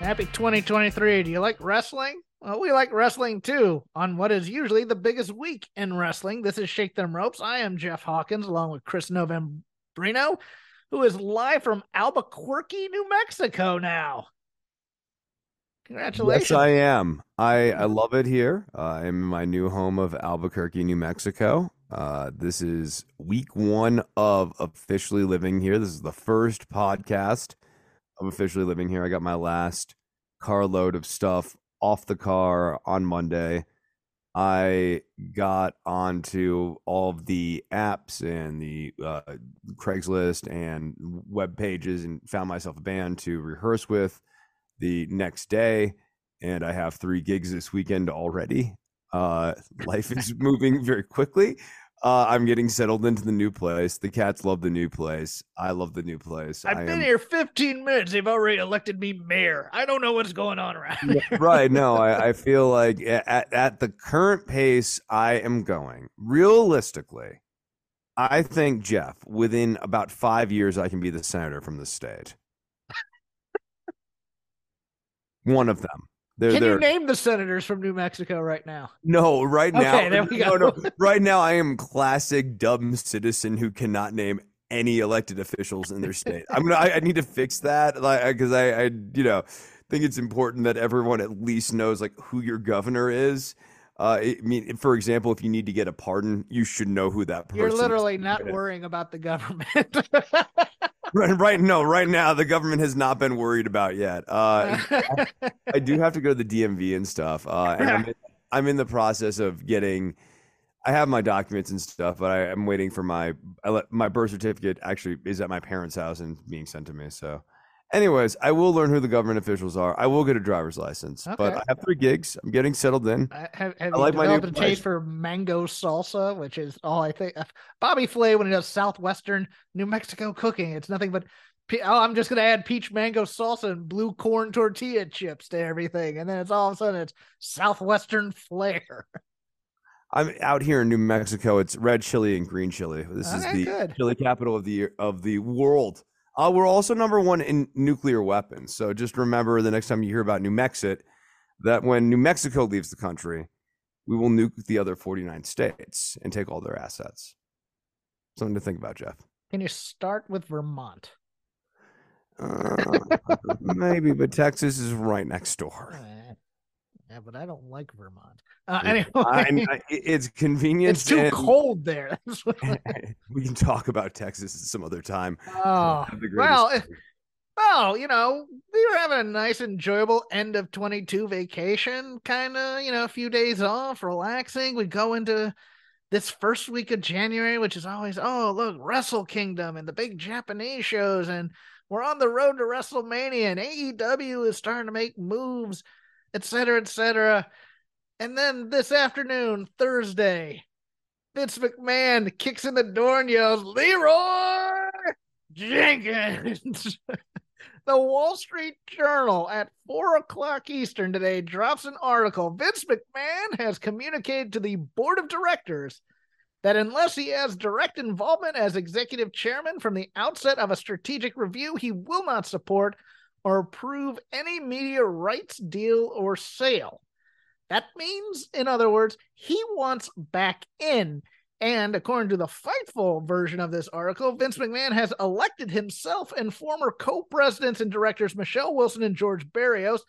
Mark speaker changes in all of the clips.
Speaker 1: Happy 2023. Do you like wrestling? Well, we like wrestling too on what is usually the biggest week in wrestling. This is Shake Them Ropes. I am Jeff Hawkins along with Chris Novembrino, who is live from Albuquerque, New Mexico now. Congratulations.
Speaker 2: Yes, I am. I, I love it here. Uh, I'm in my new home of Albuquerque, New Mexico. Uh, this is week one of officially living here. This is the first podcast I'm officially living here. I got my last carload of stuff off the car on Monday. I got onto all of the apps and the uh, Craigslist and web pages and found myself a band to rehearse with the next day. And I have three gigs this weekend already. Uh, life is moving very quickly. Uh, I'm getting settled into the new place. The cats love the new place. I love the new place.
Speaker 1: I've
Speaker 2: I
Speaker 1: been
Speaker 2: am...
Speaker 1: here 15 minutes. They've already elected me mayor. I don't know what's going on around here.
Speaker 2: right. No, I, I feel like at, at the current pace I am going, realistically, I think, Jeff, within about five years, I can be the senator from the state. One of them.
Speaker 1: They're, Can they're... you name the senators from New Mexico right now?
Speaker 2: No, right now.
Speaker 1: Okay, there we go. No, no.
Speaker 2: Right now, I am classic dumb citizen who cannot name any elected officials in their state. I'm gonna. I, I need to fix that, like, because I, I, you know, think it's important that everyone at least knows like who your governor is. Uh, I mean, for example, if you need to get a pardon, you should know who that person. Is.
Speaker 1: You're literally is. not worrying about the government.
Speaker 2: right, right. No, right now the government has not been worried about yet. Uh, I, do have to go to the DMV and stuff, uh, and I'm in, I'm in the process of getting. I have my documents and stuff, but I, am waiting for my my birth certificate. Actually, is at my parents' house and being sent to me. So Anyways, I will learn who the government officials are. I will get a driver's license, okay. but I have three gigs. I'm getting settled in.
Speaker 1: Uh, have, have I like developed a taste for mango salsa, which is all I think. Bobby Flay, when he does Southwestern New Mexico cooking, it's nothing but. Oh, I'm just gonna add peach mango salsa and blue corn tortilla chips to everything, and then it's all of a sudden it's Southwestern flair.
Speaker 2: I'm out here in New Mexico. It's red chili and green chili. This okay, is the
Speaker 1: good.
Speaker 2: chili capital of the of the world. Uh, we're also number one in nuclear weapons. So just remember the next time you hear about New Mexico, that when New Mexico leaves the country, we will nuke the other 49 states and take all their assets. Something to think about, Jeff.
Speaker 1: Can you start with Vermont?
Speaker 2: Uh, maybe, but Texas is right next door.
Speaker 1: Yeah, but I don't like Vermont. Uh, anyway, I,
Speaker 2: I, it's convenient.
Speaker 1: It's too cold there.
Speaker 2: we can talk about Texas some other time.
Speaker 1: Oh, well, well, you know, we were having a nice, enjoyable end of 22 vacation, kind of, you know, a few days off, relaxing. We go into this first week of January, which is always, oh, look, Wrestle Kingdom and the big Japanese shows. And we're on the road to WrestleMania, and AEW is starting to make moves etc., etc. And then this afternoon, Thursday, Vince McMahon kicks in the door and yells, Leroy! Jenkins. the Wall Street Journal at four o'clock Eastern today drops an article. Vince McMahon has communicated to the board of directors that unless he has direct involvement as executive chairman from the outset of a strategic review, he will not support or approve any media rights deal or sale. That means, in other words, he wants back in. And according to the Fightful version of this article, Vince McMahon has elected himself and former co presidents and directors Michelle Wilson and George Barrios,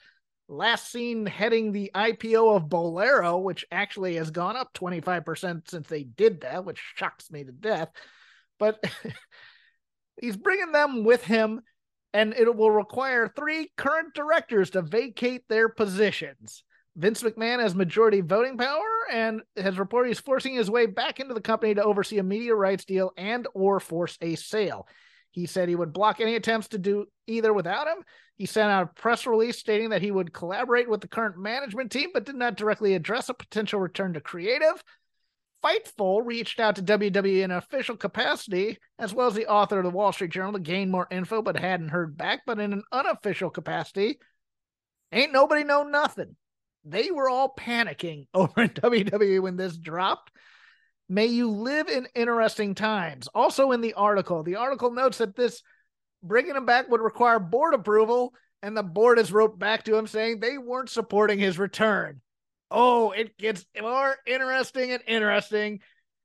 Speaker 1: last seen heading the IPO of Bowlero, which actually has gone up 25% since they did that, which shocks me to death. But he's bringing them with him, and it will require three current directors to vacate their positions. Vince McMahon has majority voting power and has reported he's forcing his way back into the company to oversee a media rights deal and or force a sale. He said he would block any attempts to do either without him. He sent out a press release stating that he would collaborate with the current management team, but did not directly address a potential return to creative. Fightful reached out to WWE in an official capacity, as well as the author of the Wall Street Journal, to gain more info, but hadn't heard back. But in an unofficial capacity, ain't nobody know nothing they were all panicking over in WWE when this dropped. May you live in interesting times. Also, in the article, the article notes that this bringing him back would require board approval, and the board has wrote back to him saying they weren't supporting his return. Oh, it gets more interesting and interesting.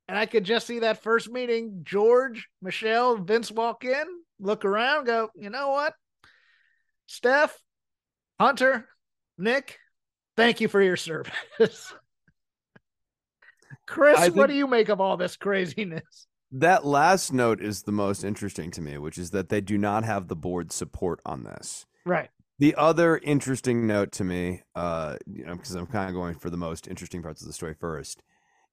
Speaker 1: And I could just see that first meeting George, Michelle, Vince walk in, look around, go, you know what? Steph, Hunter, Nick, Thank you for your service. Chris, what do you make of all this craziness?
Speaker 2: That last note is the most interesting to me, which is that they do not have the board support on this.
Speaker 1: Right.
Speaker 2: The other interesting note to me, uh, you know, because I'm kind of going for the most interesting parts of the story first,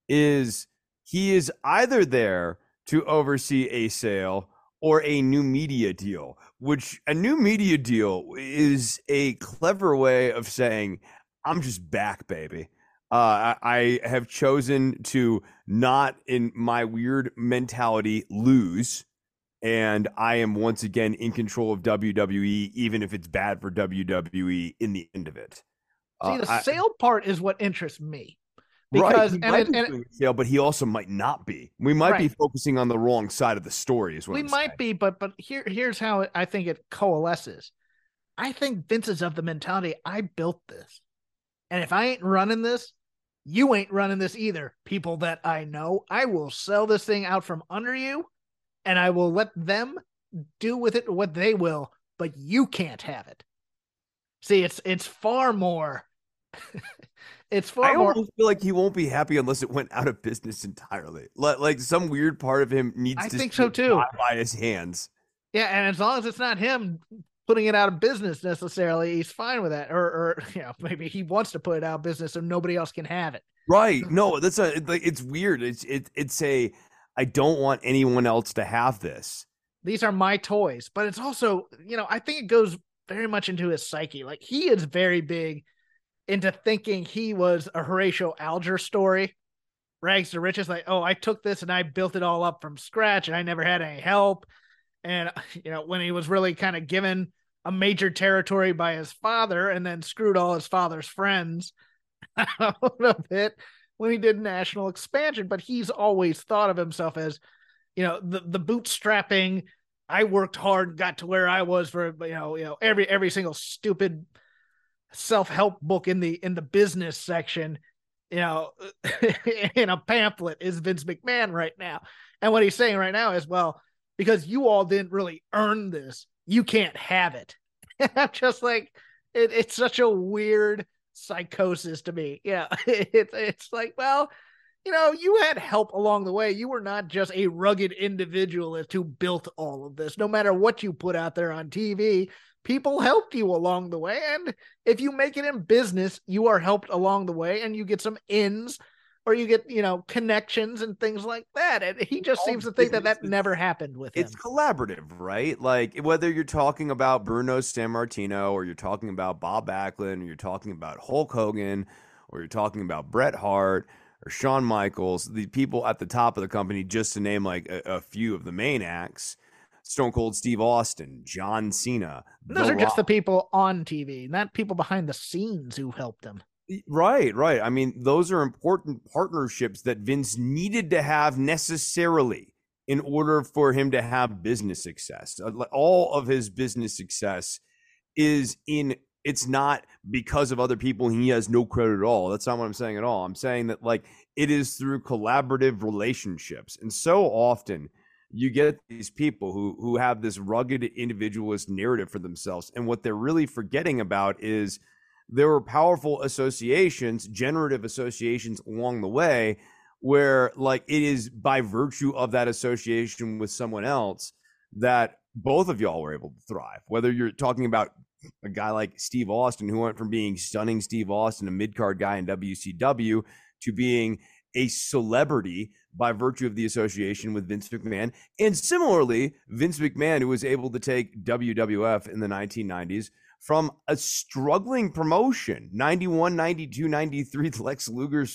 Speaker 2: is he is either there to oversee a sale or a new media deal, which a new media deal is a clever way of saying, I'm just back, baby. Uh, I, I have chosen to not, in my weird mentality, lose. And I am once again in control of WWE, even if it's bad for WWE in the end of it.
Speaker 1: See, the uh, sale part is what interests me. Because
Speaker 2: right, and, it, and it, sale, but he also might not be. We might right. be focusing on the wrong side of the story. Is what
Speaker 1: we
Speaker 2: I'm
Speaker 1: might
Speaker 2: saying.
Speaker 1: be, but but here here's how I think it coalesces. I think Vince is of the mentality I built this. And if I ain't running this, you ain't running this either. People that I know, I will sell this thing out from under you and I will let them do with it what they will, but you can't have it. See, it's it's far more it's far
Speaker 2: I
Speaker 1: more
Speaker 2: feel like he won't be happy unless it went out of business entirely. Like, some weird part of him needs
Speaker 1: I
Speaker 2: to
Speaker 1: think so too.
Speaker 2: by his hands.
Speaker 1: Yeah, and as long as it's not him putting it out of business necessarily. He's fine with that, or or you know maybe he wants to put it out of business so nobody else can have it.
Speaker 2: Right? No, that's a like it's weird. It's it it's a I don't want anyone else to have this.
Speaker 1: These are my toys, but it's also you know I think it goes very much into his psyche. Like he is very big into thinking he was a Horatio Alger story. Rags to riches, like, oh, I took this and I built it all up from scratch and I never had any help and you know when he was really kind of given a major territory by his father and then screwed all his father's friends a little bit when he did national expansion but he's always thought of himself as you know the the bootstrapping i worked hard got to where i was for you know you know every every single stupid self-help book in the in the business section you know in a pamphlet is Vince McMahon right now and what he's saying right now is well because you all didn't really earn this. You can't have it. I'm just like, it, it's such a weird psychosis to me. Yeah, it, it's like, well, you know, you had help along the way. You were not just a rugged individualist who built all of this. No matter what you put out there on TV, people helped you along the way. And if you make it in business, you are helped along the way and you get some ins or you get you know connections and things like that and he just oh, seems to think that that never happened with
Speaker 2: it's
Speaker 1: him.
Speaker 2: collaborative right like whether you're talking about bruno sammartino or you're talking about bob backlund or you're talking about hulk hogan or you're talking about bret hart or shawn michaels the people at the top of the company just to name like a, a few of the main acts Stone Cold Steve Austin, John Cena.
Speaker 1: Those are Rock. just the people on TV, not people behind the scenes who helped them.
Speaker 2: Right, right. I mean, those are important partnerships that Vince needed to have necessarily in order for him to have business success. Uh, all of his business success is in it's not because of other people he has no credit at all. That's not what I'm saying at all. I'm saying that like it is through collaborative relationships. And so often you get these people who who have this rugged individualist narrative for themselves and what they're really forgetting about is there were powerful associations, generative associations along the way where like it is by virtue of that association with someone else that both of y'all were able to thrive. Whether you're talking about a guy like Steve Austin, who went from being stunning Steve Austin, a mid card guy in WCW, to being a celebrity by virtue of the association with Vince McMahon. And similarly, Vince McMahon, who was able to take WWF in the 1990s from a struggling promotion 91, 92, 93, Lex Luger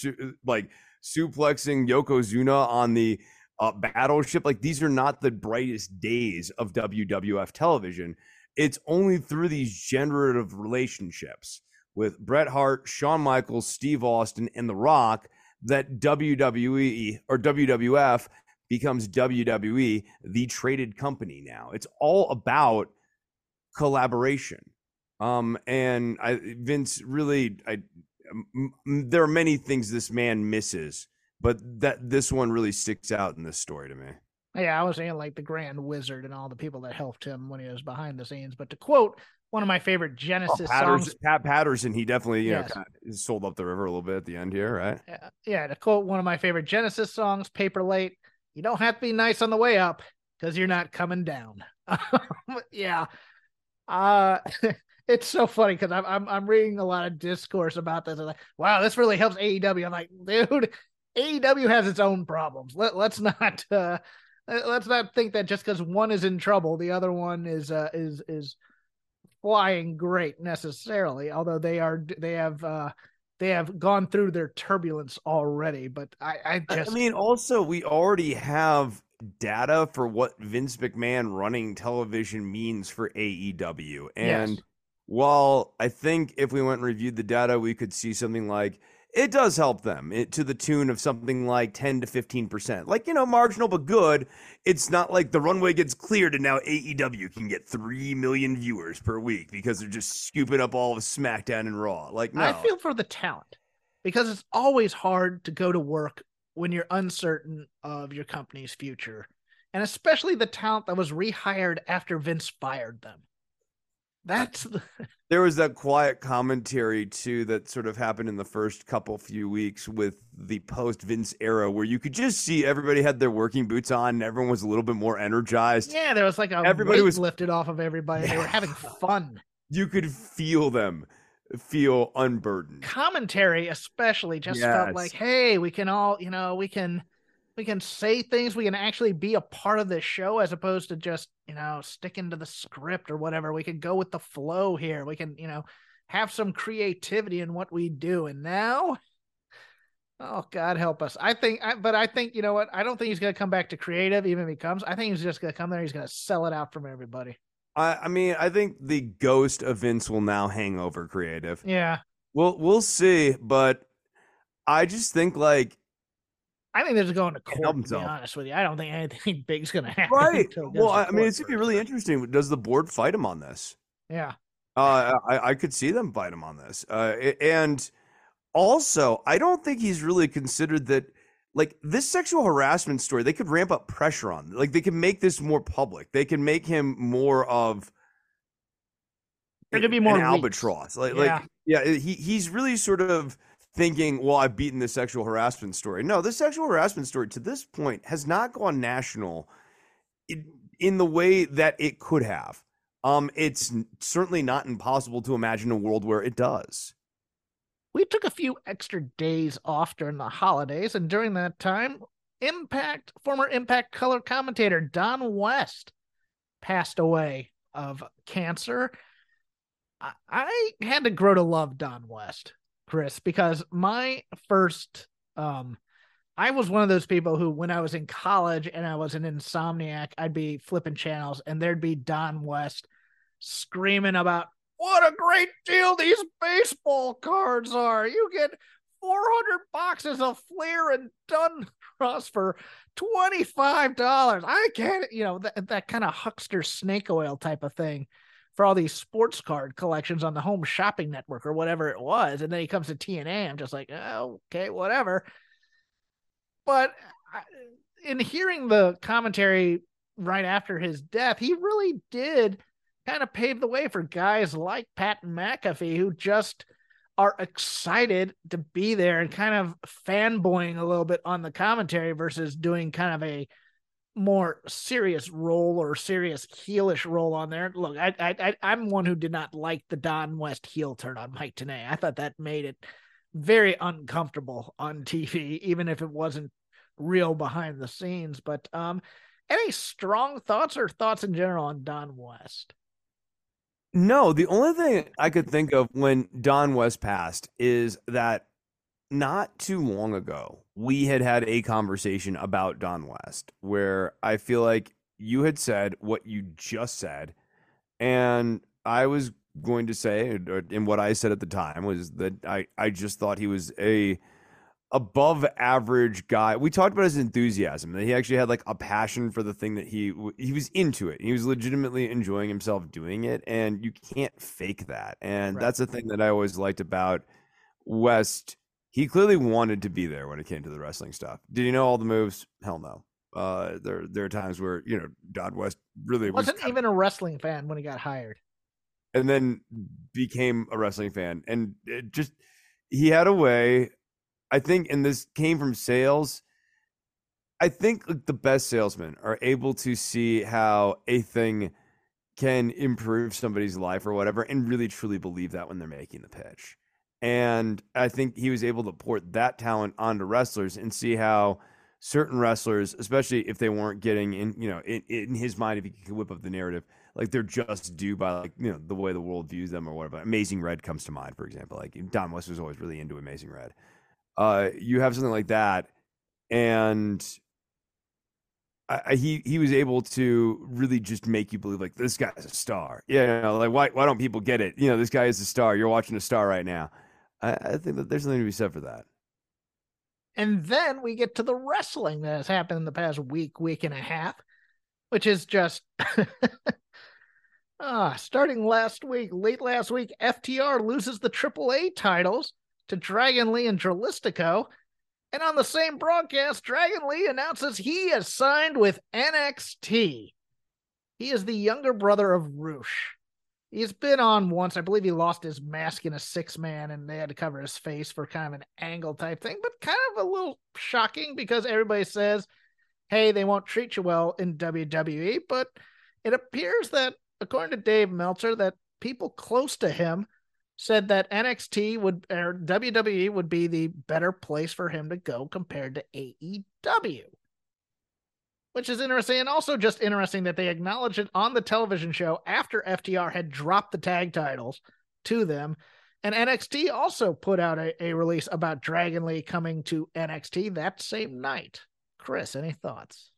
Speaker 2: like suplexing Yokozuna on the uh, battleship. Like these are not the brightest days of WWF television. It's only through these generative relationships with Bret Hart, Shawn Michaels, Steve Austin, and The Rock that WWE or WWF becomes WWE, the traded company now. It's all about collaboration. Um, and I, Vince really, I, m- there are many things this man misses, but that this one really sticks out in this story to me.
Speaker 1: Yeah, I was saying like the Grand Wizard and all the people that helped him when he was behind the scenes. But to quote one of my favorite oh, Genesis oh, songs,
Speaker 2: Pat Patterson, he definitely you yes. know kind of sold up the river a little bit at the end here, right?
Speaker 1: Yeah, yeah. To quote one of my favorite Genesis songs, "Paperlate," you don't have to be nice on the way up because you're not coming down. yeah. Uh it's so funny because I'm, I'm I'm reading a lot of discourse about this. I'm like, wow, this really helps AEW. I'm like, dude, AEW has its own problems. Let let's not uh, let's not think that just because one is in trouble, the other one is uh, is is flying great necessarily. Although they are they have uh, they have gone through their turbulence already. But I I just
Speaker 2: I mean, also we already have data for what Vince McMahon running television means for AEW and. Yes while I think if we went and reviewed the data, we could see something like it does help them it, to the tune of something like 10 to 15%. Like, you know, marginal but good. It's not like the runway gets cleared and now AEW can get 3 million viewers per week because they're just scooping up all of SmackDown and Raw. Like, no.
Speaker 1: I feel for the talent because it's always hard to go to work when you're uncertain of your company's future. And especially the talent that was rehired after Vince fired them. That's the...
Speaker 2: there was that quiet commentary too that sort of happened in the first couple few weeks with the post Vince era where you could just see everybody had their working boots on and everyone was a little bit more energized.
Speaker 1: Yeah, there was like a everybody was lifted off of everybody. Yeah. They were having fun.
Speaker 2: You could feel them feel unburdened.
Speaker 1: Commentary especially just yes. felt like, hey, we can all, you know, we can we can say things we can actually be a part of this show as opposed to just you know sticking to the script or whatever. We can go with the flow here. We can you know have some creativity in what we do. And now oh god help us. I think I, but i think you know what? I don't think he's going to come back to creative even if he comes. I think he's just going to come there he's going to sell it out from everybody.
Speaker 2: I, I mean i think the ghost of vince will now hang over creative.
Speaker 1: Yeah.
Speaker 2: We'll we'll see but i just think like
Speaker 1: I think they're just going to court. To be honest with you, I don't think anything big's going to happen.
Speaker 2: Right. Well, I mean, it's gonna be really interesting. Does the board fight him on this?
Speaker 1: Yeah.
Speaker 2: Uh, I, I could see them fight him on this. Uh, and also, I don't think he's really considered that. Like this sexual harassment story, they could ramp up pressure on. Like they can make this more public. They can make him more of.
Speaker 1: There could be more an
Speaker 2: albatross. Like, yeah. like, yeah, he he's really sort of thinking, well, I've beaten the sexual harassment story. No, the sexual harassment story to this point has not gone national in, the way that it could have. Um, it's certainly not impossible to imagine a world where it does.
Speaker 1: We took a few extra days off during the holidays, and during that time, Impact former Impact color commentator Don West passed away of cancer. I, I had to grow to love Don West. Chris, because my first um I was one of those people who, when I was in college and I was an insomniac, I'd be flipping channels and there'd be Don West screaming about what a great deal these baseball cards are. You get 400 boxes of Fleer and Donruss for $25. I can't, you know, that, that kind of huckster snake oil type of thing for all these sports card collections on the home shopping network or whatever it was. And then he comes to TNA. I'm just like, oh, okay, whatever. But in hearing the commentary right after his death, he really did kind of pave the way for guys like Pat McAfee who just are excited to be there and kind of fanboying a little bit on the commentary versus doing kind of a more serious role or serious heelish role on there. Look, I, I, I am one who did not like the Don West heel turn on Mike Tenay. I thought that made it very uncomfortable on TV, even if it wasn't real behind the scenes. But um, any strong thoughts or thoughts in general on Don West?
Speaker 2: No, the only thing I could think of when Don West passed is that not too long ago, we had had a conversation about Don West where I feel like you had said what you just said. And I was going to say, uh, and what I said at the time was that I, I just thought he was a above average guy. We talked about his enthusiasm that he actually had like a passion for the thing that he he was into it. He was legitimately enjoying himself doing it and you can't fake that. And right. that's the thing that I always liked about West. He clearly wanted to be there when it came to the wrestling stuff. Did he know all the moves? Hell no. Uh, there there are times where you know Don West really
Speaker 1: wasn't
Speaker 2: was
Speaker 1: even a wrestling fan when he got hired,
Speaker 2: and then became a wrestling fan, and it just he had a way I think, and this came from sales. I think like, the best salesmen are able to see how a thing can improve somebody's life or whatever, and really truly believe that when they're making the pitch. And I think he was able to port that talent onto wrestlers and see how certain wrestlers, especially if they weren't getting in, you know, in, in his mind, if he could whip up the narrative, like they're just due by like, you know, the way the world views them or whatever. Amazing Red comes to mind, for example. Like Don West was always really into Amazing Red uh, you have something like that, and I, he he was able to really just make you believe like this guy's a star. Yeah, you know, like why why don't people get it? You know, this guy is a star. You're watching a star right now. I, I think that there's something to be said for that.
Speaker 1: And then we get to the wrestling that has happened in the past week, week and a half, which is just ah, starting last week, late last week, FTR loses the AAA titles to Dragon Lee and Dralistico. And on the same broadcast, Dragon Lee announces he has signed with NXT. He is the younger brother of Rush. He's been on once. I believe he lost his mask in a six man and they had to cover his face for kind of an angle type thing, but kind of a little shocking because everybody says, hey, they won't treat you well in WWE. But it appears that, according to Dave Meltzer, that people close to him said that NXT would or WWE would be the better place for him to go compared to AEW. Which is interesting and also just interesting that they acknowledged it on the television show after FTR had dropped the tag titles to them. And NXT also put out a, a release about Dragon Lee coming to NXT that same night. Chris, any thoughts?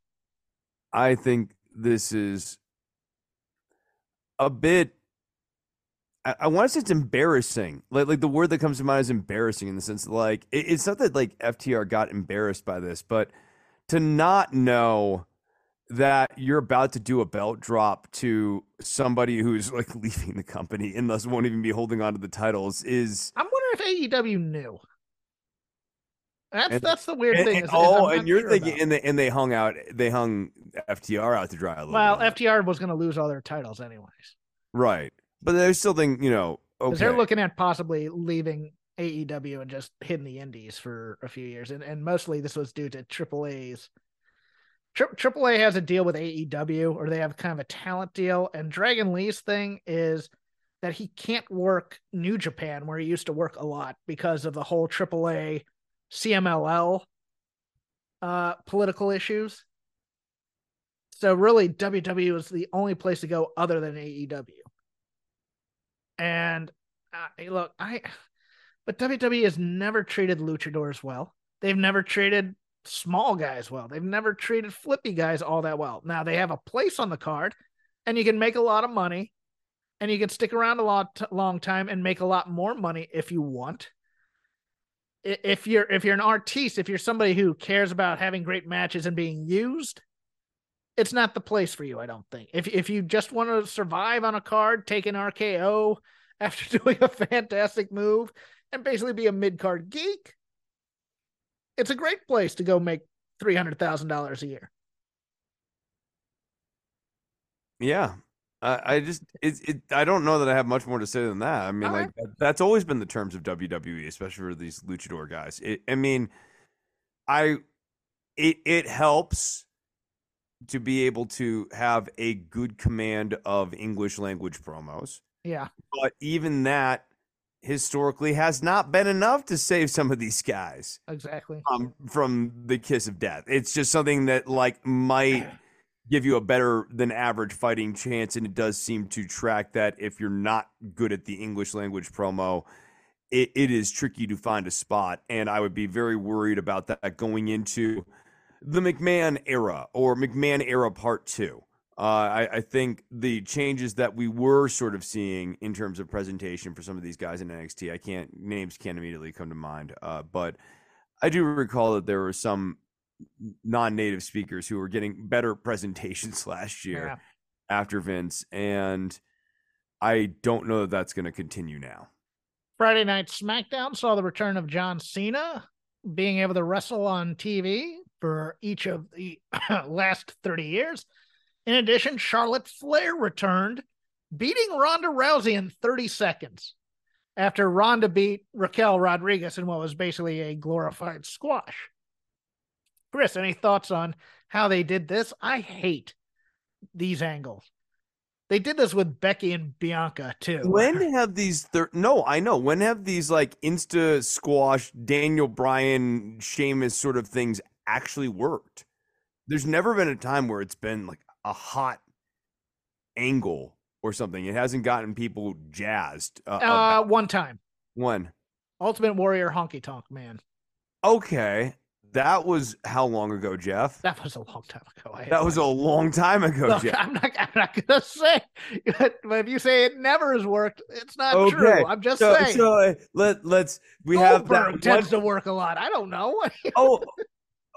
Speaker 2: I think this is a bit I, I want to say it's embarrassing. Like like the word that comes to mind is embarrassing in the sense like it, it's not that like FTR got embarrassed by this, but to not know that you're about to do a belt drop to somebody who's like leaving the company and thus won't even be holding on to the titles is
Speaker 1: I'm wondering if AEW knew. That's and, that's the weird
Speaker 2: and,
Speaker 1: thing.
Speaker 2: And, is, oh, is and you're sure thinking, about. and they and they hung out, they hung FTR out to dry a little.
Speaker 1: Well,
Speaker 2: bit.
Speaker 1: FTR was going to lose all their titles anyways.
Speaker 2: Right. But there's still think, you know, okay.
Speaker 1: they're looking at possibly leaving AEW and just hitting the indies for a few years. And and mostly this was due to AAA's AAA has a deal with AEW or they have kind of a talent deal. And Dragon Lee's thing is that he can't work New Japan where he used to work a lot because of the whole AAA CMLL uh, political issues. So really, WWE is the only place to go other than AEW. And uh, look, I but WWE has never treated luchadors well. They've never treated small guys well. They've never treated flippy guys all that well. Now they have a place on the card and you can make a lot of money and you can stick around a lot long time and make a lot more money if you want. If you're if you're an artiste, if you're somebody who cares about having great matches and being used, it's not the place for you, I don't think. If if you just want to survive on a card, take an RKO after doing a fantastic move and basically be a mid-card geek, it's a great place to go make $300,000 a year.
Speaker 2: Yeah, I, I just it, it I don't know that I have much more to say than that. I mean,
Speaker 1: All
Speaker 2: like that's always been the terms of WWE, especially for these luchador guys. It, I mean, I it it helps to be able to have a good command of English language promos.
Speaker 1: Yeah.
Speaker 2: But even that historically has not been enough to save some of these guys
Speaker 1: Exactly.
Speaker 2: um, from the kiss of death. It's just something that like might give you a better than average fighting chance, and it does seem to track that if you're not good at the English language promo, it, it is tricky to find a spot, and I would be very worried about that going into the McMahon era or McMahon era part two. Uh, I, I think the changes that we were sort of seeing in terms of presentation for some of these guys in NXT, I can't names can't immediately come to mind, uh, but I do recall that there were some non-native speakers who were getting better presentations last year
Speaker 1: Yeah.
Speaker 2: after Vince, and I don't know that that's going to continue now.
Speaker 1: Friday Night SmackDown saw the return of John Cena being able to wrestle on TV for each of the last 30 years. In addition, Charlotte Flair returned, beating Ronda Rousey in 30 seconds after Ronda beat Raquel Rodriguez in what was basically a glorified squash. Chris, any thoughts on how they did this? I hate these angles. They did this with Becky and Bianca too.
Speaker 2: When have these thir- no, I know. When have these like insta squash Daniel Bryan Sheamus sort of things actually worked? There's never been a time where it's been like a hot angle or something. It hasn't gotten people jazzed. Uh,
Speaker 1: uh, one time.
Speaker 2: One.
Speaker 1: Ultimate Warrior Honky Tonk Man.
Speaker 2: Okay, that was how long ago, Jeff?
Speaker 1: That was a long time ago. I
Speaker 2: That was a long time ago,
Speaker 1: Look,
Speaker 2: Jeff.
Speaker 1: I'm not. I'm not gonna say. But if you say it never has worked, it's not
Speaker 2: Okay,
Speaker 1: true. I'm just
Speaker 2: So,
Speaker 1: saying.
Speaker 2: so let let's we have that
Speaker 1: Goldberg tends to work a lot. I don't know.
Speaker 2: oh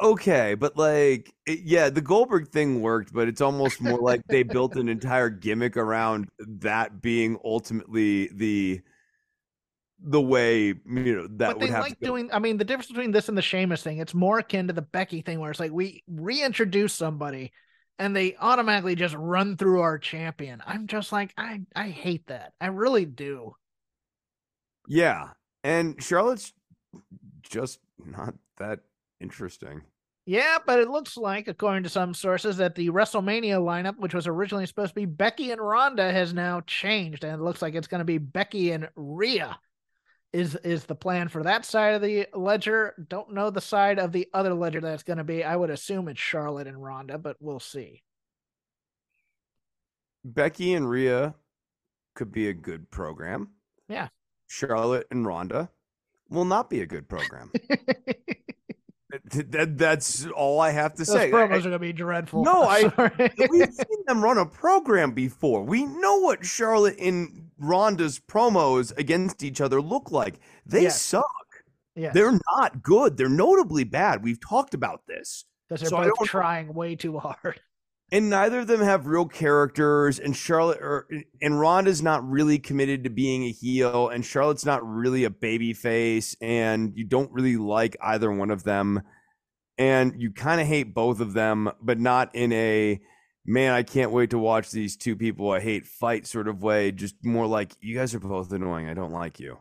Speaker 2: okay but like it- yeah the goldberg thing worked but it's almost more like they built an entire gimmick around that being ultimately the the way you know that
Speaker 1: but
Speaker 2: would
Speaker 1: they
Speaker 2: have
Speaker 1: like doing. I mean, the difference between this and the Sheamus thing, it's more akin to the Becky thing, where it's like we reintroduce somebody, and they automatically just run through our champion. I'm just like, I I hate that. I really do.
Speaker 2: yeah and charlotte's just not that interesting
Speaker 1: Yeah, but it looks like, according to some sources, that the WrestleMania lineup, which was originally supposed to be Becky and Ronda, has now changed, and it looks like it's going to be Becky and Rhea. Is is the plan for that side of the ledger? Don't know the side of the other ledger that's going to be. I would assume it's Charlotte and Ronda, but we'll see.
Speaker 2: becky and Rhea could be a good program
Speaker 1: Yeah.
Speaker 2: charlotte and ronda will not be a good program That- that- that's all i have to
Speaker 1: Those
Speaker 2: say
Speaker 1: promos are going to be dreadful.
Speaker 2: No, I- We've seen them run a program before. We know what Charlotte and Ronda's promos against each other look like. They
Speaker 1: Yes.
Speaker 2: suck.
Speaker 1: yeah,
Speaker 2: They're not good. They're notably bad. We've talked about this.
Speaker 1: because they're
Speaker 2: so
Speaker 1: both trying way too hard.
Speaker 2: And neither of them have real characters. And Charlotte or and Ronda's not really committed to being a heel, and Charlotte's not really a baby face, and you don't really like either one of them. And you kind of hate both of them, but not in a man, I can't wait to watch these two people I hate fight sort of way. Just more like you guys are both annoying. I don't like you.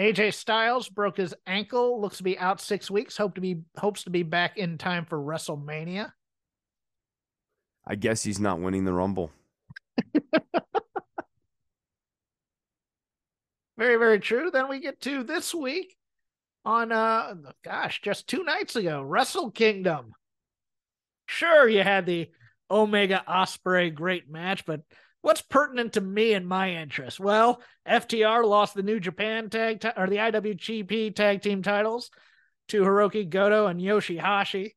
Speaker 1: AJ Styles broke his ankle, looks to be out six weeks. Hope to be hopes to be back in time for WrestleMania.
Speaker 2: I guess he's not winning the Rumble.
Speaker 1: Very, very true. Then we get to this week on uh gosh, just two nights ago, Wrestle Kingdom. Sure, you had the Omega Ospreay great match, but what's pertinent to me and my interest? Well, FTR lost the New Japan tag ti- or the IWGP tag team titles. to Hirooki Goto and Yoshihashi.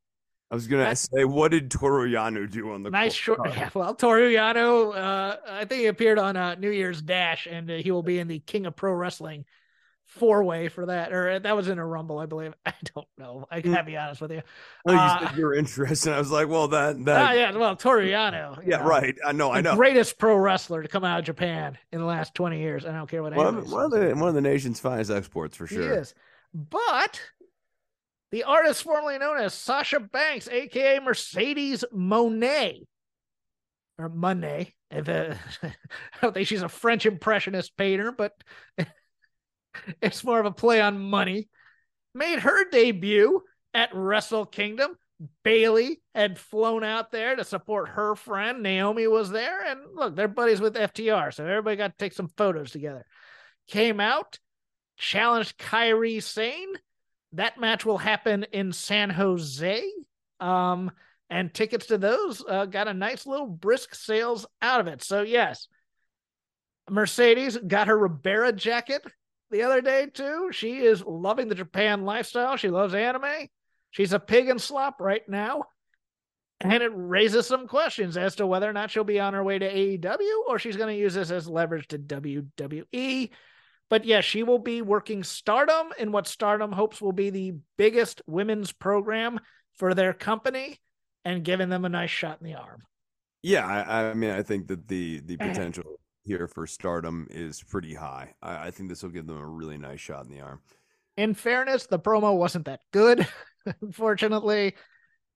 Speaker 2: I was gonna
Speaker 1: That's-
Speaker 2: say, what did Toru Yano do on the
Speaker 1: Nice short. Yeah, well, Toru Yano, uh, I think he appeared on uh, New Year's Dash, and uh, he will be in the King of Pro Wrestling four way for that, or uh, that was in a Rumble, I believe. I don't know. I
Speaker 2: Mm.
Speaker 1: gotta be honest with you.
Speaker 2: Oh, you
Speaker 1: Uh,
Speaker 2: said you're interested. I was like, well, that that
Speaker 1: yeah, well, Toru Yano.
Speaker 2: yeah,
Speaker 1: know,
Speaker 2: right. I know, I know.
Speaker 1: greatest pro wrestler to come out of Japan in the last twenty years. I don't care what
Speaker 2: One of, one of the one of the nation's finest exports for
Speaker 1: He
Speaker 2: sure.
Speaker 1: is. But the artist formerly known as Sasha Banks, aka Mercedes Monet, or Monet. Uh, I don't think she's a French impressionist painter, but it's more of a play on money. Made her debut at Wrestle Kingdom. Bayley had flown out there to support her friend. Naomi was there, and look, they're buddies with FTR, so everybody got to take some photos together. Came out, challenged Kairi Sane. That match will happen in San Jose. Um, and tickets to those uh, got a nice little brisk sales out of it. So, yes, Mercedes got her Ribera jacket the other day, too. She is loving the Japan lifestyle. She loves anime. She's a pig in slop right now. And it raises some questions as to whether or not she'll be on her way to AEW or she's going to use this as leverage to WWE. But yeah, she will be working Stardom in what Stardom hopes will be the biggest women's program for their company and giving them a nice shot in the arm.
Speaker 2: Yeah, I, I mean, I think that the the potential here for Stardom is pretty high. I, I think this will give them a really nice shot in the arm.
Speaker 1: In fairness, the promo wasn't that good, unfortunately.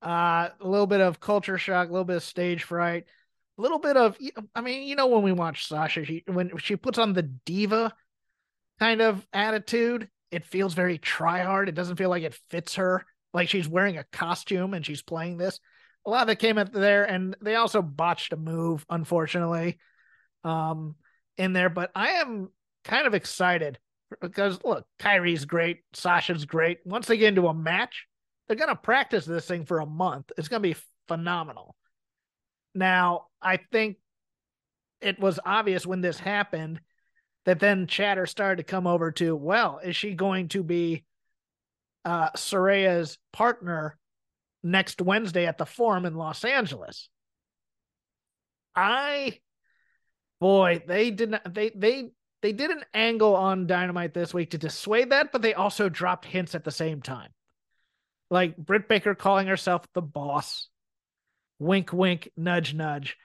Speaker 1: Uh, a little bit of culture shock, a little bit of stage fright, a little bit of, I mean, you know, when we watch Sasha, she, when she puts on the diva kind of attitude, it feels very try hard. It doesn't feel like it fits her. Like she's wearing a costume and she's playing this. A lot of it came up there, and they also botched a move, unfortunately, um, in there. But I am kind of excited because look, Kairi's great, Sasha's great. Once they get into a match, they're gonna practice this thing for a month. It's gonna be phenomenal. Now, I think it was obvious when this happened that then chatter started to come over to, well, is she going to be uh Saraya's partner next Wednesday at the forum in Los Angeles? I boy, they did not they they they did an angle on Dynamite this week to dissuade that, but they also dropped hints at the same time. Like Britt Baker calling herself the boss. Wink, wink, nudge, nudge.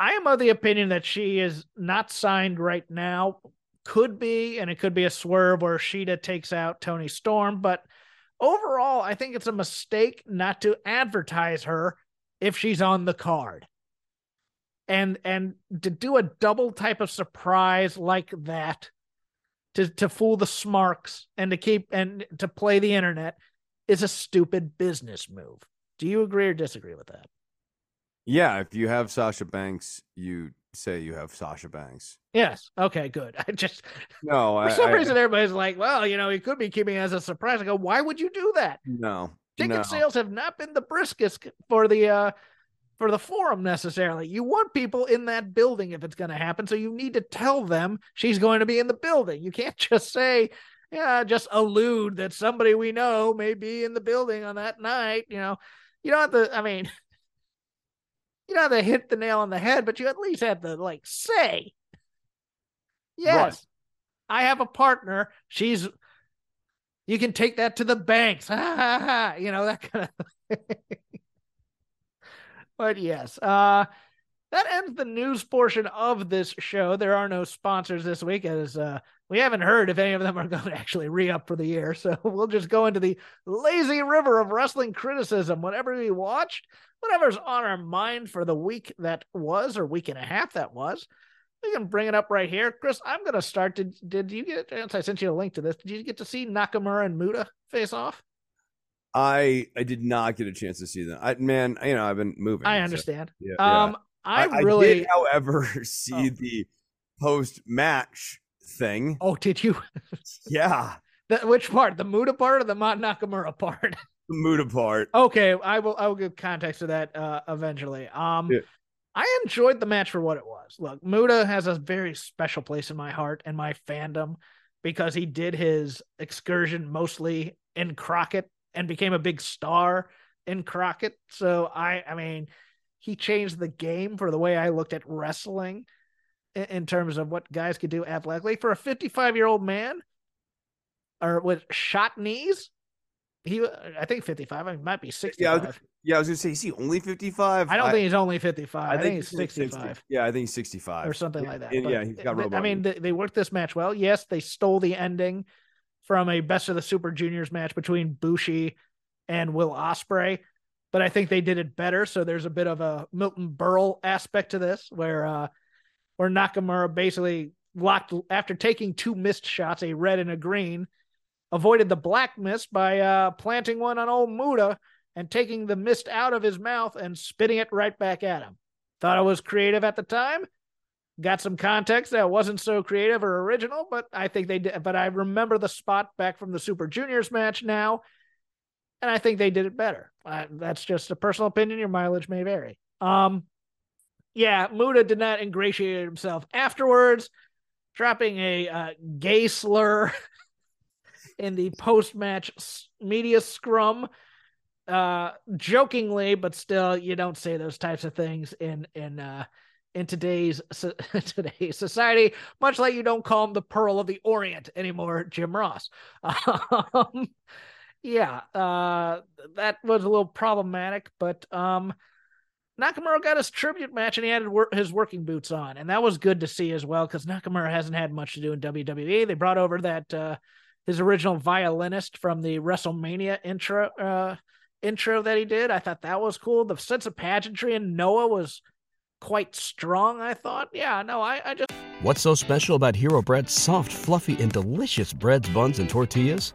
Speaker 1: I am of the opinion that she is not signed right now. Could be, and it could be a swerve where Sheeta takes out Toni Storm. But overall, I think it's a mistake not to advertise her if she's on the card and and to do a double type of surprise like that to to fool the smarks and to keep and to play the internet is a stupid business move. Do you agree or disagree with that?
Speaker 2: Yeah, if you have Sasha Banks, you say you have Sasha Banks.
Speaker 1: Yes. Okay, good. I just
Speaker 2: No,
Speaker 1: for
Speaker 2: I,
Speaker 1: some
Speaker 2: I-
Speaker 1: reason everybody's like, well, you know, he could be keeping it as a surprise. I go, why would you do that?
Speaker 2: no,
Speaker 1: Ticket
Speaker 2: no.
Speaker 1: sales have not been the briskest for the uh for the forum necessarily. You want people in that building if it's going to happen, so you need to tell them she's going to be in the building. You can't just say, yeah, just allude that somebody we know may be in the building on that night. You know, you don't have to. I mean, you have to hit the nail on the head, but you at least have to like say, yes, I have a partner. She's. You can take that to the banks. You know that kind of. but yes, uh, that ends the news portion of this show. There are no sponsors this week, as uh, we haven't heard if any of them are going to actually re up for the year. So we'll just go into the lazy river of wrestling criticism. Whatever we watched, whatever's on our mind for the week that was, or week and a half that was. We can bring it up right here. Chris, I'm going to start. Did, did you get a chance? I sent you a link to this. Did you get to see Nakamura and Muta face off?
Speaker 2: I I did not get a chance to see them. I man, you know, I've been moving.
Speaker 1: I understand.
Speaker 2: yeah, yeah.
Speaker 1: Um, I,
Speaker 2: I
Speaker 1: really.
Speaker 2: did, however, see
Speaker 1: Oh.
Speaker 2: the post match thing.
Speaker 1: oh, did you?
Speaker 2: Yeah,
Speaker 1: The, which part? The Muta part or the Ma- Nakamura part?
Speaker 2: the mood apart.
Speaker 1: okay, I will. I will give context to that uh, eventually. Um,
Speaker 2: Yeah.
Speaker 1: I enjoyed the match for what it was. Look, Muta has a very special place in my heart and my fandom. because he did his excursion mostly in Crockett and became a big star in Crockett. So I I mean, he changed the game for the way I looked at wrestling in, in terms of what guys could do athletically for a 55 year old man or with shot knees. He, I think 55. I mean, might be 65.
Speaker 2: Yeah, I was, yeah, I was gonna say, is he only 55?
Speaker 1: I don't think he's only 55. I,
Speaker 2: I
Speaker 1: think, he's
Speaker 2: he's
Speaker 1: 65
Speaker 2: 60. Yeah, I think he's 65
Speaker 1: or something like that.
Speaker 2: Yeah, he's got robot.
Speaker 1: I mean, they, they worked this match well. Yes, they stole the ending from a Best of the Super Juniors match between Bushi and Will Ospreay, but I think they did it better. So there's a bit of a Milton Berle aspect to this, where uh, where Nakamura basically locked after taking two missed shots, a red and a green, avoided the black mist by uh, planting one on old Muta and taking the mist out of his mouth and spitting it right back at him. Thought it was creative at the time. Got some context that wasn't so creative or original, but I think they did. But I remember the spot back from the Super Juniors match now, and I think they did it better. Uh, that's just a personal opinion. Your mileage may vary. Um, yeah, Muta did not ingratiate himself afterwards, dropping a uh, gay slur in the post-match media scrum uh jokingly but still you don't say those types of things in in uh in today's so- today's society much like you don't call him the pearl of the orient anymore jim ross um yeah uh that was a little problematic but um Nakamura got his tribute match and he had his working boots on, and that was good to see as well because Nakamura hasn't had much to do in WWE. They brought over that uh, his original violinist from the WrestleMania intro uh, intro that he did. I thought that was cool. The sense of pageantry in Noah was quite strong. I thought, yeah, no, I, I just
Speaker 3: What's so special about Hero Bread's soft, fluffy, and delicious breads, buns, and tortillas?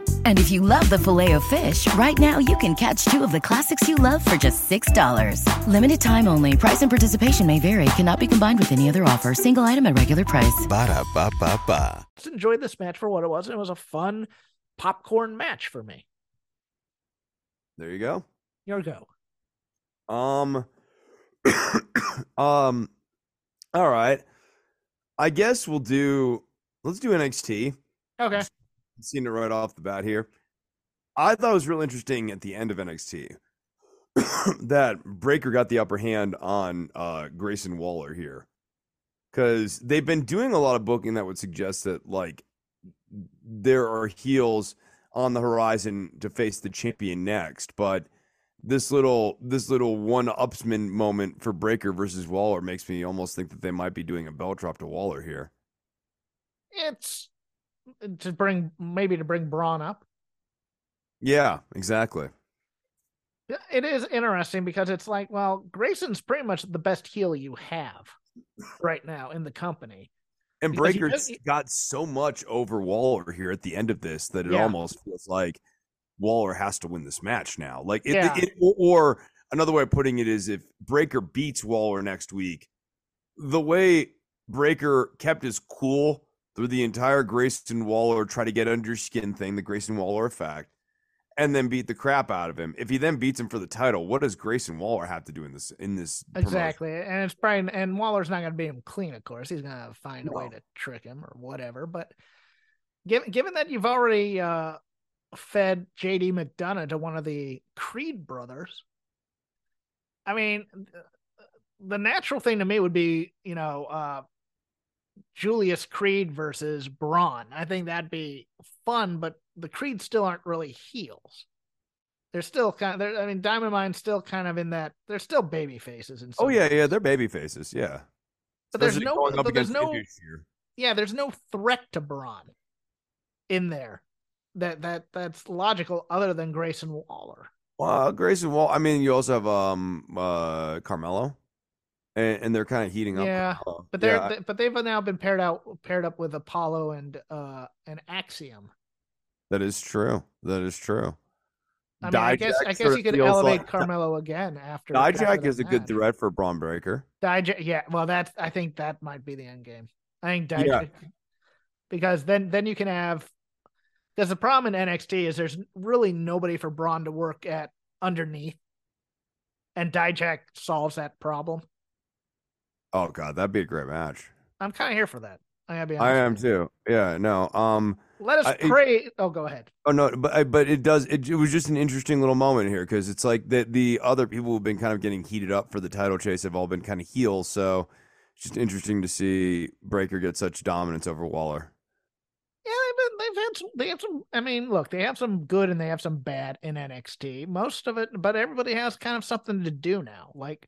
Speaker 4: And if you love the filet of fish, right now you can catch two of the classics you love for just $6. Limited time only. Price and participation may vary. Cannot be combined with any other offer. Single item at regular price.
Speaker 5: Ba-da-ba-ba-ba.
Speaker 1: enjoyed this match for what it was. It was a fun popcorn match for me.
Speaker 2: There you go.
Speaker 1: Your go.
Speaker 2: Um, um, all right. I guess we'll do. Let's do NXT.
Speaker 1: Okay.
Speaker 2: Seen it right off the bat here. I thought it was real interesting at the end of NXT that Breakker got the upper hand on uh, Grayson Waller here because they've been doing a lot of booking that would suggest that like there are heels on the horizon to face the champion next, but this little this little one upsman moment for Breakker versus Waller makes me almost think that they might be doing a belt drop to Waller here.
Speaker 1: It's to bring maybe to bring Bron up.
Speaker 2: Yeah, exactly.
Speaker 1: It is interesting because it's like, well, Grayson's pretty much the best heel you have right now in the company.
Speaker 2: And
Speaker 1: Because Breakker
Speaker 2: got so much over Waller here at the end of this that it
Speaker 1: Yeah.
Speaker 2: almost feels like Waller has to win this match now. Like, it,
Speaker 1: Yeah.
Speaker 2: it, or, or another way of putting it is if Breakker beats Waller next week, the way Breakker kept his cool through the entire Grayson Waller try to get under skin thing, the Grayson Waller effect, and then beat the crap out of him. If he then beats him for the title, what does Grayson Waller have to do in this in this promotion?
Speaker 1: Exactly, and it's probably and Waller's not going to beat him clean. Of course, he's going to find a way to trick him or whatever. But given given that you've already uh, fed JD McDonagh to one of the Creed brothers, I mean, the natural thing to me would be you know uh, Julius Creed versus Bron. I think that'd be fun, but the Creeds still aren't really heels. They're still kind of. I mean, Diamond Mine's still kind of in that. They're still baby faces. In
Speaker 2: Oh yeah,
Speaker 1: ways.
Speaker 2: yeah, they're baby faces. Yeah,
Speaker 1: But there's no- but there's no- yeah, there's no threat to Bron in there that that that's logical other than Grayson Waller.
Speaker 2: Well, Grayson Wall. I mean, you also have um uh Carmelo, and, and they're kind of heating up.
Speaker 1: Yeah. But they're
Speaker 2: Yeah,
Speaker 1: they- but they've now been paired out paired up with Apollo and uh and Axiom.
Speaker 2: that is true. That is true.
Speaker 1: I mean, I guess I guess you could elevate
Speaker 2: like-
Speaker 1: Carmelo again after.
Speaker 2: Dijak is a good threat for Bron Breakker.
Speaker 1: Dijak, yeah. Well, that's I think that might be the end game. I think
Speaker 2: Yeah.
Speaker 1: Because then then you can have because the problem in NXT is there's really nobody for Bron to work at underneath, and Dijak solves that problem.
Speaker 2: Oh god, that'd be a great match.
Speaker 1: I'm kind of here for that. I gotta be honest.
Speaker 2: I am too. Yeah, no. Um.
Speaker 1: Let us
Speaker 2: I- it-
Speaker 1: pray. oh, go ahead.
Speaker 2: Oh no, but but it does. It, it was just an interesting little moment here because it's like that the other people who've been kind of getting heated up for the title chase have all been kind of heels. So it's just interesting to see Breakker get such dominance over Waller.
Speaker 1: Yeah, they've been, they've had some. They have some. I mean, look, they have some good and they have some bad in NXT. Most of it, but everybody has kind of something to do now. Like uh,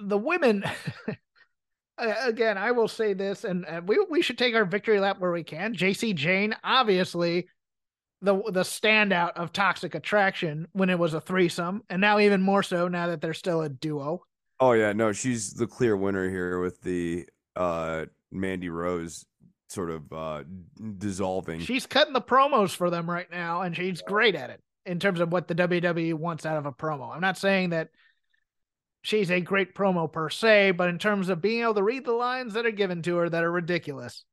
Speaker 1: the women. Again, I will say this, and we we should take our victory lap where we can. Jacy Jayne, obviously, the the standout of Toxic Attraction when it was a threesome, and now even more so now that they're still a duo.
Speaker 2: Oh yeah, no, she's the clear winner here with the uh Mandy Rose sort of uh dissolving.
Speaker 1: She's cutting the promos for them right now, and she's great at it in terms of what the WWE wants out of a promo. I'm not saying that she's a great promo per se, but in terms of being able to read the lines that are given to her that are ridiculous,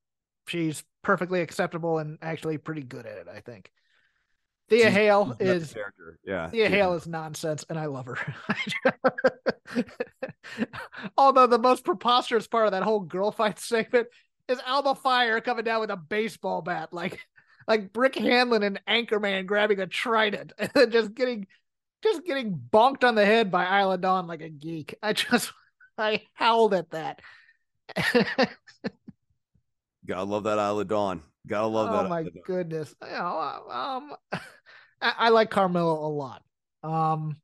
Speaker 1: she's perfectly acceptable and actually pretty good at it, I think. Thea
Speaker 2: She's-
Speaker 1: Hale
Speaker 2: she's
Speaker 1: is
Speaker 2: character. Yeah.
Speaker 1: Thea Hail is nonsense, and I love her. Although the most preposterous part of that whole girl fight segment is Alba Fyre coming down with a baseball bat, like like Brick Hanlon and Anchorman grabbing a trident and just getting just getting bonked on the head by Isla Dawn like a geek. I just I howled at that.
Speaker 2: Gotta love that Isla Dawn. Gotta love
Speaker 1: oh
Speaker 2: that. Oh my
Speaker 1: goodness. You know, um, I, I like Carmelo a lot. Um,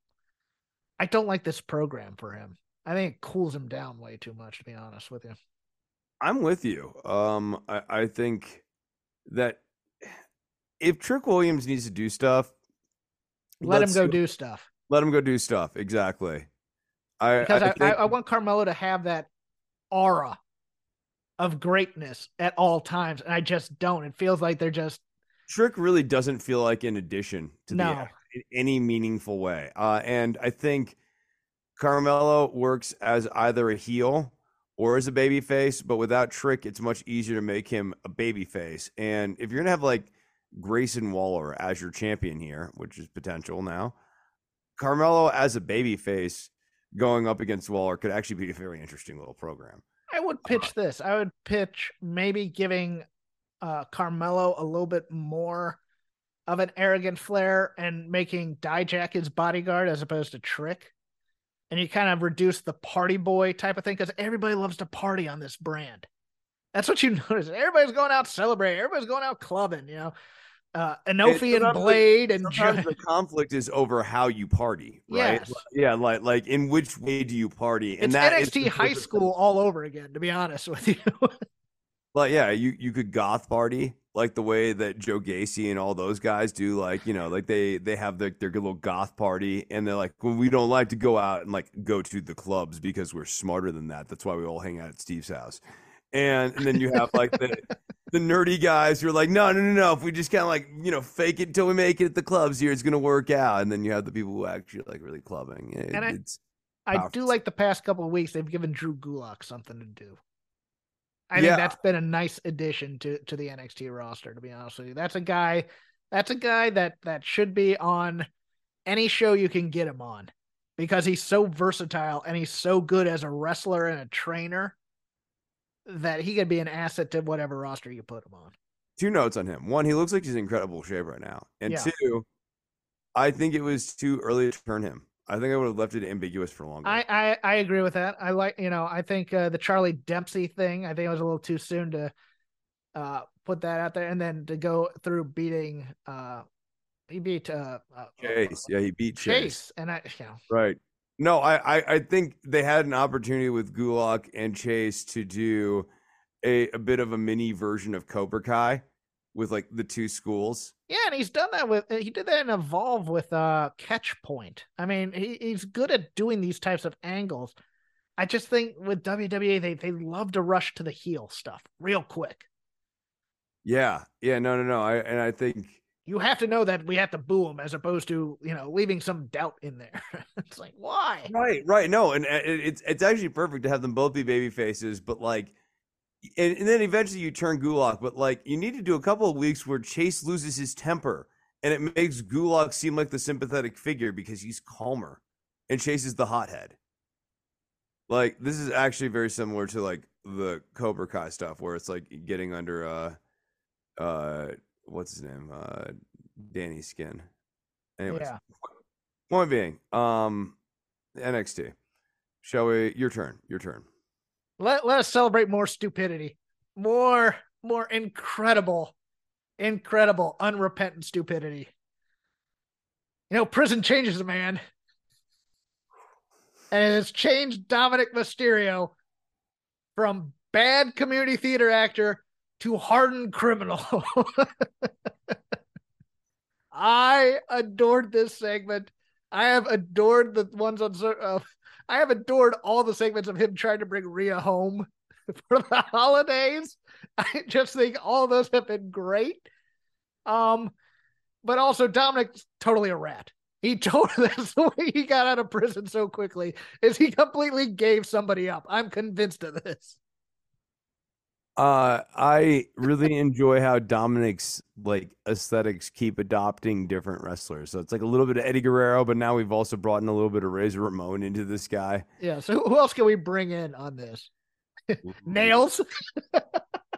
Speaker 1: I don't like this program for him. I think it cools him down way too much, to be honest with you.
Speaker 2: I'm with you. Um, I, I think that if Trick Williams needs to do stuff,
Speaker 1: Let him
Speaker 2: let's
Speaker 1: go do stuff
Speaker 2: Let him go do stuff. Exactly. I
Speaker 1: because I, I,
Speaker 2: think-
Speaker 1: I want Carmelo to have that aura of greatness at all times, and I just don't. It feels like they're just
Speaker 2: Trick really doesn't feel like an addition to the
Speaker 1: No.
Speaker 2: act in any meaningful way. Uh, and I think Carmelo works as either a heel or as a baby face, but without Trick, it's much easier to make him a baby face. And if you're gonna have like Grayson Waller as your champion here, which is potential now, Carmelo as a baby face going up against Waller could actually be a very interesting little program.
Speaker 1: I would pitch this. I would pitch maybe giving uh Carmelo a little bit more of an arrogant flair and making Dijak his bodyguard as opposed to Trick. And you kind of reduce the party boy type of thing because everybody loves to party on this brand. That's what you notice. Everybody's going out celebrating. Everybody's going out clubbing. You know, uh, Enofe and
Speaker 2: the-
Speaker 1: Blade and
Speaker 2: sometimes the conflict is over how you party, right?
Speaker 1: Yes.
Speaker 2: Yeah, like like in which way do you party?
Speaker 1: it's
Speaker 2: that is
Speaker 1: NXT
Speaker 2: the
Speaker 1: high school all over again. To be honest with you,
Speaker 2: Like yeah, you you could goth party like the way that Joe Gacy and all those guys do. Like you know, like they they have their their good little goth party, and they're like, well, we don't like to go out and like go to the clubs because we're smarter than that. That's why we all hang out at Steve's house. And and then you have like the the nerdy guys who are like, no, no, no, no. If we just kind of like, you know, fake it until we make it at the clubs here, it's gonna work out. And then you have the people who actually like really clubbing. It,
Speaker 1: And I-
Speaker 2: it's
Speaker 1: I do like the past couple of weeks they've given Drew Gulak something to do. I think
Speaker 2: Yeah.
Speaker 1: that's been a nice addition to to the NXT roster. To be honest with you, that's a guy. That's a guy that that should be on any show you can get him on because he's so versatile and he's so good as a wrestler and a trainer that he could be an asset to whatever roster you put him on.
Speaker 2: two notes on him. One, he looks like he's in incredible shape right now. And
Speaker 1: Yeah.
Speaker 2: two, I think it was too early to turn him. I think I would have left it ambiguous for longer.
Speaker 1: I, I I agree with that. I like you know I think uh, the Charlie Dempsey thing. I think it was a little too soon to uh, put that out there, and then to go through beating. Uh, he beat uh, uh,
Speaker 2: Chase. Yeah, he beat Chase.
Speaker 1: Chase, and I you know
Speaker 2: Right. No, I, I, I think they had an opportunity with Gulak and Chase to do a, a bit of a mini version of Cobra Kai with like the two schools.
Speaker 1: yeah, and he's done that with he did that in Evolve with uh Catch Point. I mean, he, he's good at doing these types of angles. I just think with WWE they they love to rush to the heel stuff real quick.
Speaker 2: Yeah. Yeah. No, no, no. I and I think
Speaker 1: you have to know that we have to boo him as opposed to you know leaving some doubt in there. it's like why?
Speaker 2: Right, right. No, and uh, it's it's actually perfect to have them both be baby faces, but like, and, and then eventually you turn Gulak, but like you need to do a couple of weeks where Chase loses his temper, and it makes Gulak seem like the sympathetic figure because he's calmer, and Chase is the hothead. Like this is actually very similar to like the Cobra Kai stuff, where it's like getting under uh, uh, what's his name, uh, Danny's skin. Anyways,
Speaker 1: Yeah.
Speaker 2: Point being, um, NXT. Shall we? Your turn. Your turn.
Speaker 1: Let let us celebrate more stupidity, more more incredible, incredible, unrepentant stupidity. You know, prison changes a man, and it has changed Dominic Mysterio from bad community theater actor to hardened criminal. I adored this segment. I have adored the ones on. Uh, I have adored all the segments of him trying to bring Rhea home for the holidays. I just think all those have been great. Um, but also Dominic's totally a rat. He totally that's the way he got out of prison so quickly is he completely gave somebody up. I'm convinced of this.
Speaker 2: Uh, I really enjoy how Dominic's like aesthetics keep adopting different wrestlers. So it's like a little bit of Eddie Guerrero, but now we've also brought in a little bit of Razor Ramon into this guy.
Speaker 1: Yeah. So who else can we bring in on this? Nails.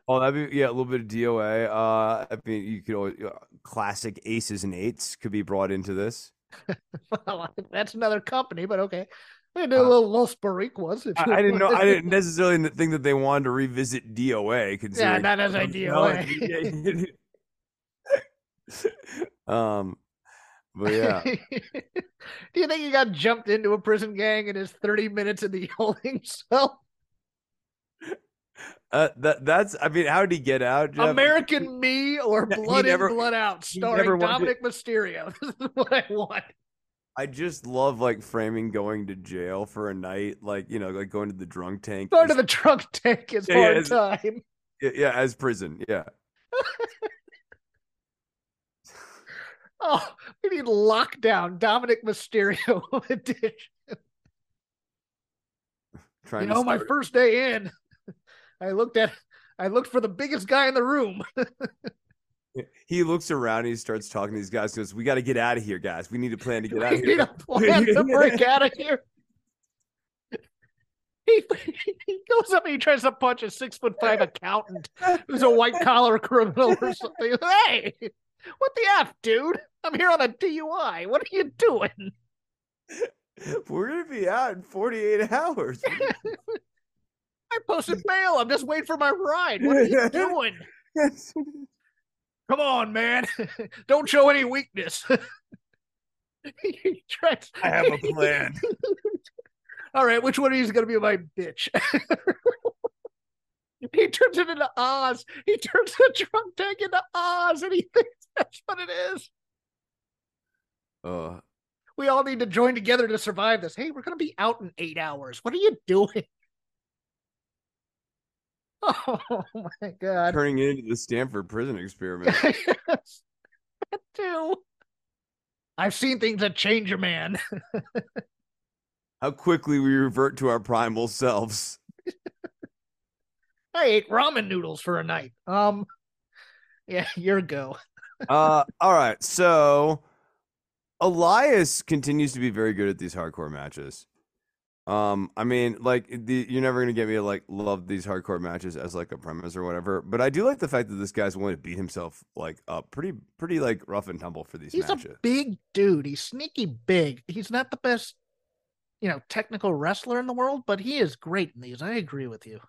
Speaker 2: Oh, that'd be yeah, a little bit of DOA. Uh, I mean, you could always uh, classic aces and eights could be brought into this.
Speaker 1: well, that's another company, but okay. Can do a little Los Boricuas. if you
Speaker 2: Uh, I, I didn't know. I didn't necessarily think that they wanted to revisit DOA.
Speaker 1: Yeah, not as a
Speaker 2: DOA. um, but yeah,
Speaker 1: Do you think he got jumped into a prison gang in his 30 minutes in the holding cell?
Speaker 2: uh, that that's. I mean, how did he get out? Jeff?
Speaker 1: American Me or Blood
Speaker 2: never-
Speaker 1: In, Blood Out, starring Dominic Mysterio. This is what I want.
Speaker 2: I just love like framing going to jail for a night, like you know, like going to the drunk tank.
Speaker 1: Going to the trunk tank is
Speaker 2: Yeah,
Speaker 1: hard
Speaker 2: it's-
Speaker 1: time.
Speaker 2: yeah, yeah, as prison. Yeah,
Speaker 1: Oh, we need lockdown. Dominic Mysterio edition.
Speaker 2: trying
Speaker 1: You
Speaker 2: to
Speaker 1: know, my first day in, I looked at, I looked for the biggest guy in the room.
Speaker 2: He looks around and he starts talking to these guys. Goes, "We got to get out of here, guys. We need a plan to get out of here.
Speaker 1: We
Speaker 2: here."
Speaker 1: need a plan to break out of here. He, he goes up and he tries to punch a six foot five accountant who's a white collar criminal or something. Hey, what the F, dude? I'm here on a DUI. What are you doing?
Speaker 2: We're gonna be out in 48 hours.
Speaker 1: I posted bail. I'm just waiting for my ride. What are you doing? Come on, man. Don't show any weakness.
Speaker 2: I have a plan.
Speaker 1: All right, which one of you is going to be my bitch? he turns it into Oz. He turns the drunk tank into Oz, and he thinks that's what it is.
Speaker 2: Uh,
Speaker 1: We all need to join together to survive this. Hey, we're going to be out in eight hours. What are you doing? Oh my god.
Speaker 2: Turning it into the Stanford prison experiment.
Speaker 1: too. I've seen things that change a man.
Speaker 2: How quickly we revert to our primal selves.
Speaker 1: I ate ramen noodles for a night. Um yeah, your go.
Speaker 2: uh all right. So Elias continues to be very good at these hardcore matches. Um, I mean, like the, you're never gonna get me to like love these hardcore matches as like a premise or whatever. But I do like the fact that this guy's willing to beat himself like up pretty, pretty like rough and tumble for these
Speaker 1: He's
Speaker 2: matches.
Speaker 1: a big dude. He's sneaky big. He's not the best, you know, technical wrestler in the world, but he is great in these. I agree with you.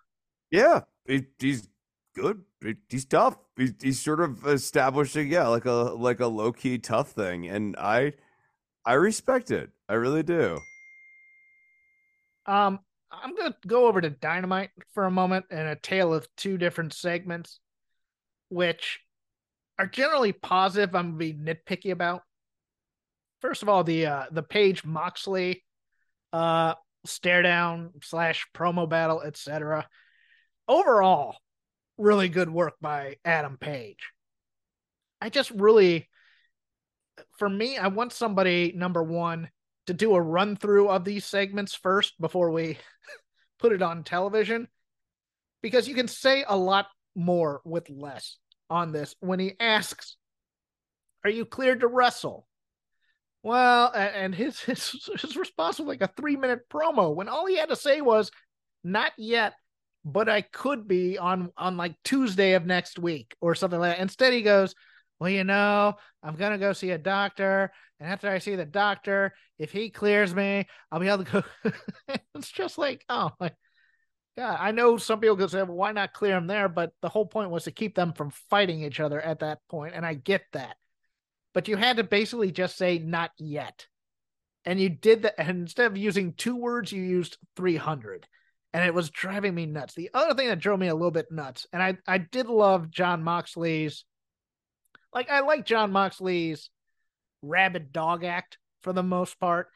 Speaker 2: Yeah, he, he's good. He, he's tough. He's, he's sort of establishing, yeah, like a like a low key tough thing, and I I respect it. I really do.
Speaker 1: Um, I'm gonna go over to Dynamite for a moment and a tale of two different segments, which are generally positive. I'm gonna be nitpicky about. First of all, the uh the Page Moxley uh stare down slash promo battle, etc. Overall, really good work by Adam Page. I just really for me, I want somebody number one to do a run through of these segments first before we put it on television because you can say a lot more with less on this. When he asks are you cleared to wrestle? Well and his his, his response was like a three minute promo when all he had to say was not yet but i could be on on like tuesday of next week or something like that. Instead he goes well, you know, I'm going to go see a doctor. And after I see the doctor, if he clears me, I'll be able to go. it's just like, oh, like, yeah, I know some people could say, well, why not clear him there? But the whole point was to keep them from fighting each other at that point, And I get that. But you had to basically just say, not yet. And you did that. And instead of using two words, you used 300 and it was driving me nuts. The other thing that drove me a little bit nuts, and I, I did love Jon Moxley's like I like Jon Moxley's rabid dog act for the most part,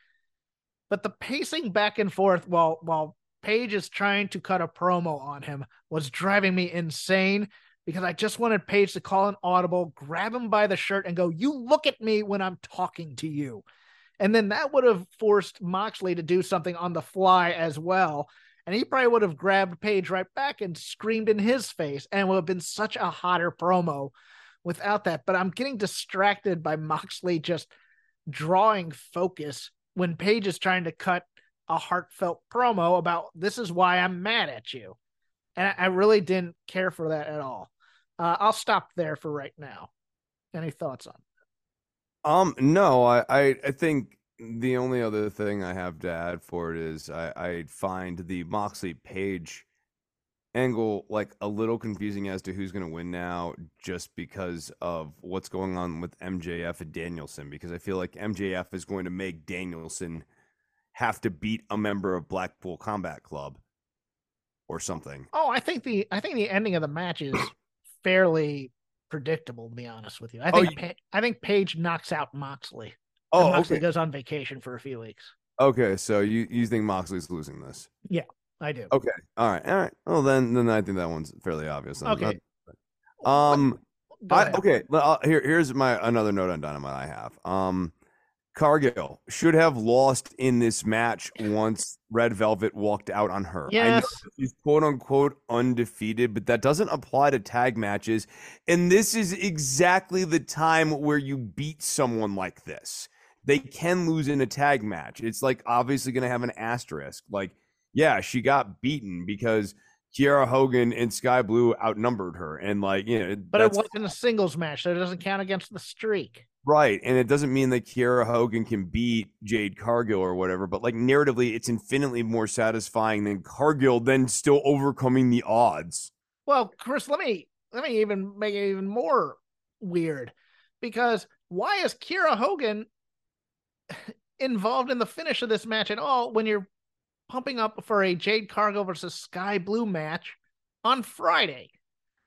Speaker 1: but the pacing back and forth while while Page is trying to cut a promo on him was driving me insane because I just wanted Page to call an audible, grab him by the shirt, and go, "You look at me when I'm talking to you." And then that would have forced Moxley to do something on the fly as well. And he probably would have grabbed Page right back and screamed in his face, and would have been such a hotter promo without that. But I'm getting distracted by Moxley just drawing focus when Page is trying to cut a heartfelt promo about this is why I'm mad at you. And I really didn't care for that at all. Uh, I'll stop there for right now. Any thoughts on
Speaker 2: that? Um, no, I, I, I think the only other thing I have to add for it is I, I find the Moxley Page angle like a little confusing as to who's going to win now just because of what's going on with MJF and Danielson because I feel like MJF is going to make Danielson have to beat a member of Blackpool Combat Club or something.
Speaker 1: Oh, I think the I think the ending of the match is fairly predictable to be honest with you. I oh, think oh, you... pa- I think Page knocks out Moxley.
Speaker 2: Oh,
Speaker 1: Moxley
Speaker 2: okay.
Speaker 1: goes on vacation for a few weeks.
Speaker 2: Okay, so you you think Moxley's losing this?
Speaker 1: Yeah. I do.
Speaker 2: Okay. All right. All right. Well, then, then I think that one's fairly obvious. Then.
Speaker 1: Okay.
Speaker 2: um. I, okay. Well, here, here's my another note on Dynamite I have. Um, Cargill should have lost in this match once Red Velvet walked out on her.
Speaker 1: Yes.
Speaker 2: she's quote unquote undefeated, but that doesn't apply to tag matches. And this is exactly the time where you beat someone like this. They can lose in a tag match. It's like obviously going to have an asterisk. Like yeah, she got beaten because Kiera Hogan and Skye Blue outnumbered her, and like you know,
Speaker 1: but it wasn't a singles match, so it doesn't count against the streak.
Speaker 2: Right, and it doesn't mean that Kiera Hogan can beat Jade Cargill or whatever, but like narratively, it's infinitely more satisfying than Cargill then still overcoming the odds.
Speaker 1: Well, Chris, let me let me even make it even more weird because why is Kiera Hogan involved in the finish of this match at all when you're pumping up for a Jade Cargill versus Skye Blue match on Friday.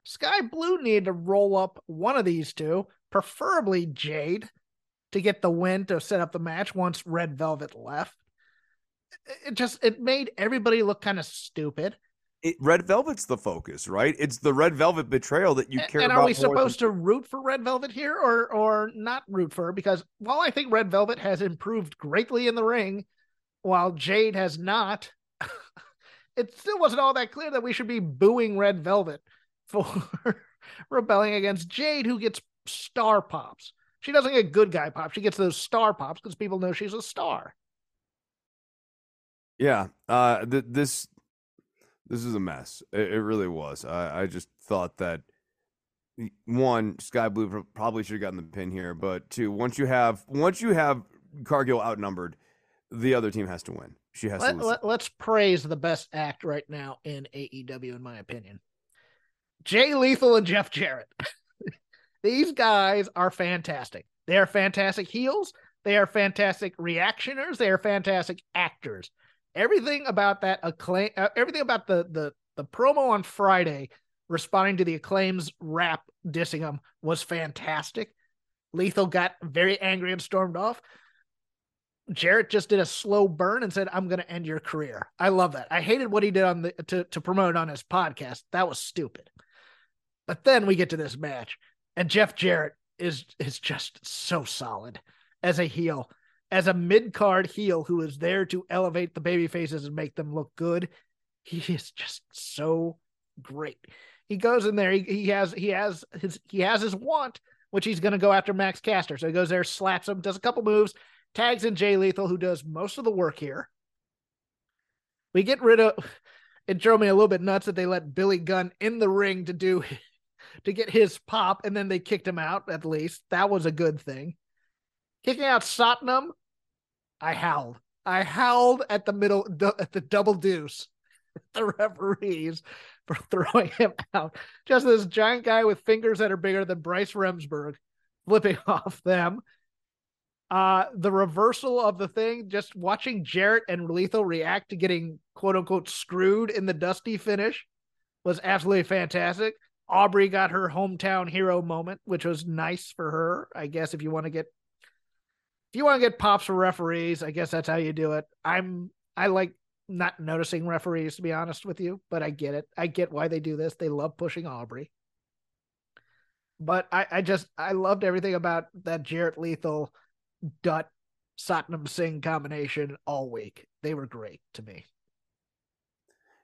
Speaker 1: Skye Blue needed to roll up one of these two, preferably Jade, to get the win to set up the match once Red Velvet left. It just it made everybody look kind of stupid.
Speaker 2: it, Red Velvet's the focus, right? It's the Red Velvet betrayal that you care
Speaker 1: and
Speaker 2: about.
Speaker 1: are we supposed
Speaker 2: than-
Speaker 1: to root for Red Velvet here or or not root for her? Because while I think Red Velvet has improved greatly in the ring, while Jade has not, it still wasn't all that clear that we should be booing Red Velvet for rebelling against Jade, who gets star pops. She doesn't get good guy pops. She gets those star pops because people know she's a star.
Speaker 2: Yeah, uh, th- this this is a mess. It, it really was. I, I just thought that one Skye Blue probably should have gotten the pin here, but two, once you have once you have Cargill outnumbered, the other team has to win. She has
Speaker 1: Let,
Speaker 2: to lose.
Speaker 1: let, let's praise the best act right now in AEW, in my opinion. Jay Lethal and Jeff Jarrett. These guys are fantastic. They are fantastic heels. They are fantastic reactioners. They are fantastic actors. Everything about that acclaim, uh, everything about the the the promo on Friday, responding to the acclaims rap dissing them was fantastic. Lethal got very angry and stormed off. Jarrett just did a slow burn and said, "I'm going to end your career." I love that. I hated what he did on the to to promote on his podcast. That was stupid. But then we get to this match, and Jeff Jarrett is is just so solid as a heel, as a mid card heel who is there to elevate the baby faces and make them look good. He is just so great. He goes in there. He, he has he has his he has his want, which he's going to go after Max Caster. So he goes there, slaps him, does a couple moves, tags in Jay Lethal, who does most of the work here. We get rid of. It drove me a little bit nuts that they let Billy Gunn in the ring to do to get his pop, and then they kicked him out. At least that was a good thing. Kicking out Satnam, I howled. I howled at the middle at the double deuce. The referees for throwing him out. Just this giant guy with fingers that are bigger than Bryce Remsburg flipping off them. Uh, the reversal of the thing, just watching Jarrett and Lethal react to getting quote unquote screwed in the dusty finish was absolutely fantastic. Aubrey got her hometown hero moment, which was nice for her. I guess if you want to get if you want to get pops for referees, I guess that's how you do it. I'm I like not noticing referees to be honest with you, but I get it. I get why they do this. They love pushing Aubrey. But I, I just I loved everything about that Jarrett Lethal Dutt Satnam Singh combination all week. They were great to me.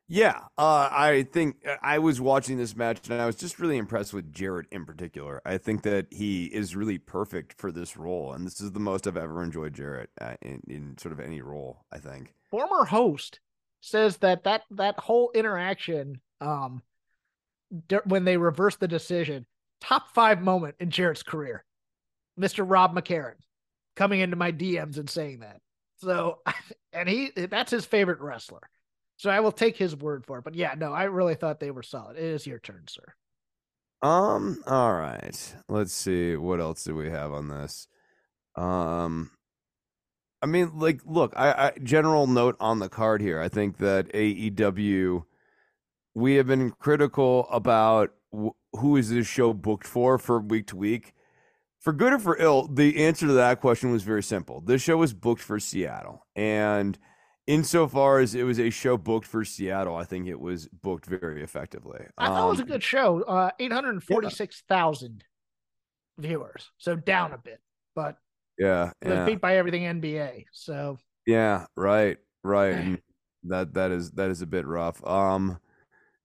Speaker 2: Yeah, uh, I think uh, I was watching this match and I was just really impressed with Jarrett in particular. I think that he is really perfect for this role, and this is the most I've ever enjoyed Jarrett uh, in, in sort of any role. I think.
Speaker 1: Former host says that that that whole interaction, um, d- when they reversed the decision, top five moment in Jarrett's career. Mister Rob McCarron coming into my DMs and saying that. So, and he that's his favorite wrestler. So I will take his word for it. But yeah, no, I really thought they were solid. It is your turn, sir.
Speaker 2: Um. All right. Let's see. What else do we have on this? Um. I mean, like, look. I, I general note on the card here. I think that AEW. We have been critical about wh- who is this show booked for for week to week. For good or for ill, the answer to that question was very simple. This show was booked for Seattle, and insofar as it was a show booked for Seattle, I think it was booked very effectively.
Speaker 1: I thought it was a
Speaker 2: Um,
Speaker 1: good show. Uh, eight hundred forty-six thousand viewers, so down a bit, but
Speaker 2: Yeah, yeah,
Speaker 1: beat by everything NBA. So
Speaker 2: yeah. Right, right. that that is that is a bit rough. Um,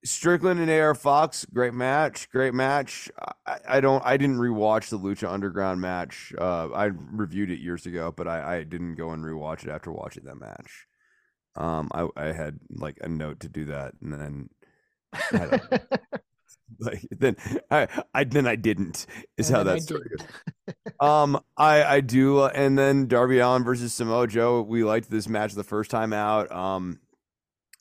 Speaker 2: Strickland and AR Fox, great match, great match. I, I don't, I didn't rewatch the Lucha Underground match. Uh, I reviewed it years ago, but I, I didn't go and rewatch it after watching that match. Um, I, I had like a note to do that, and then a- like then I, I then I didn't is
Speaker 1: And
Speaker 2: how
Speaker 1: I
Speaker 2: that story goes. Um, I I do, uh, and then Darby Allin versus Samoa Joe. We liked this match the first time out. Um,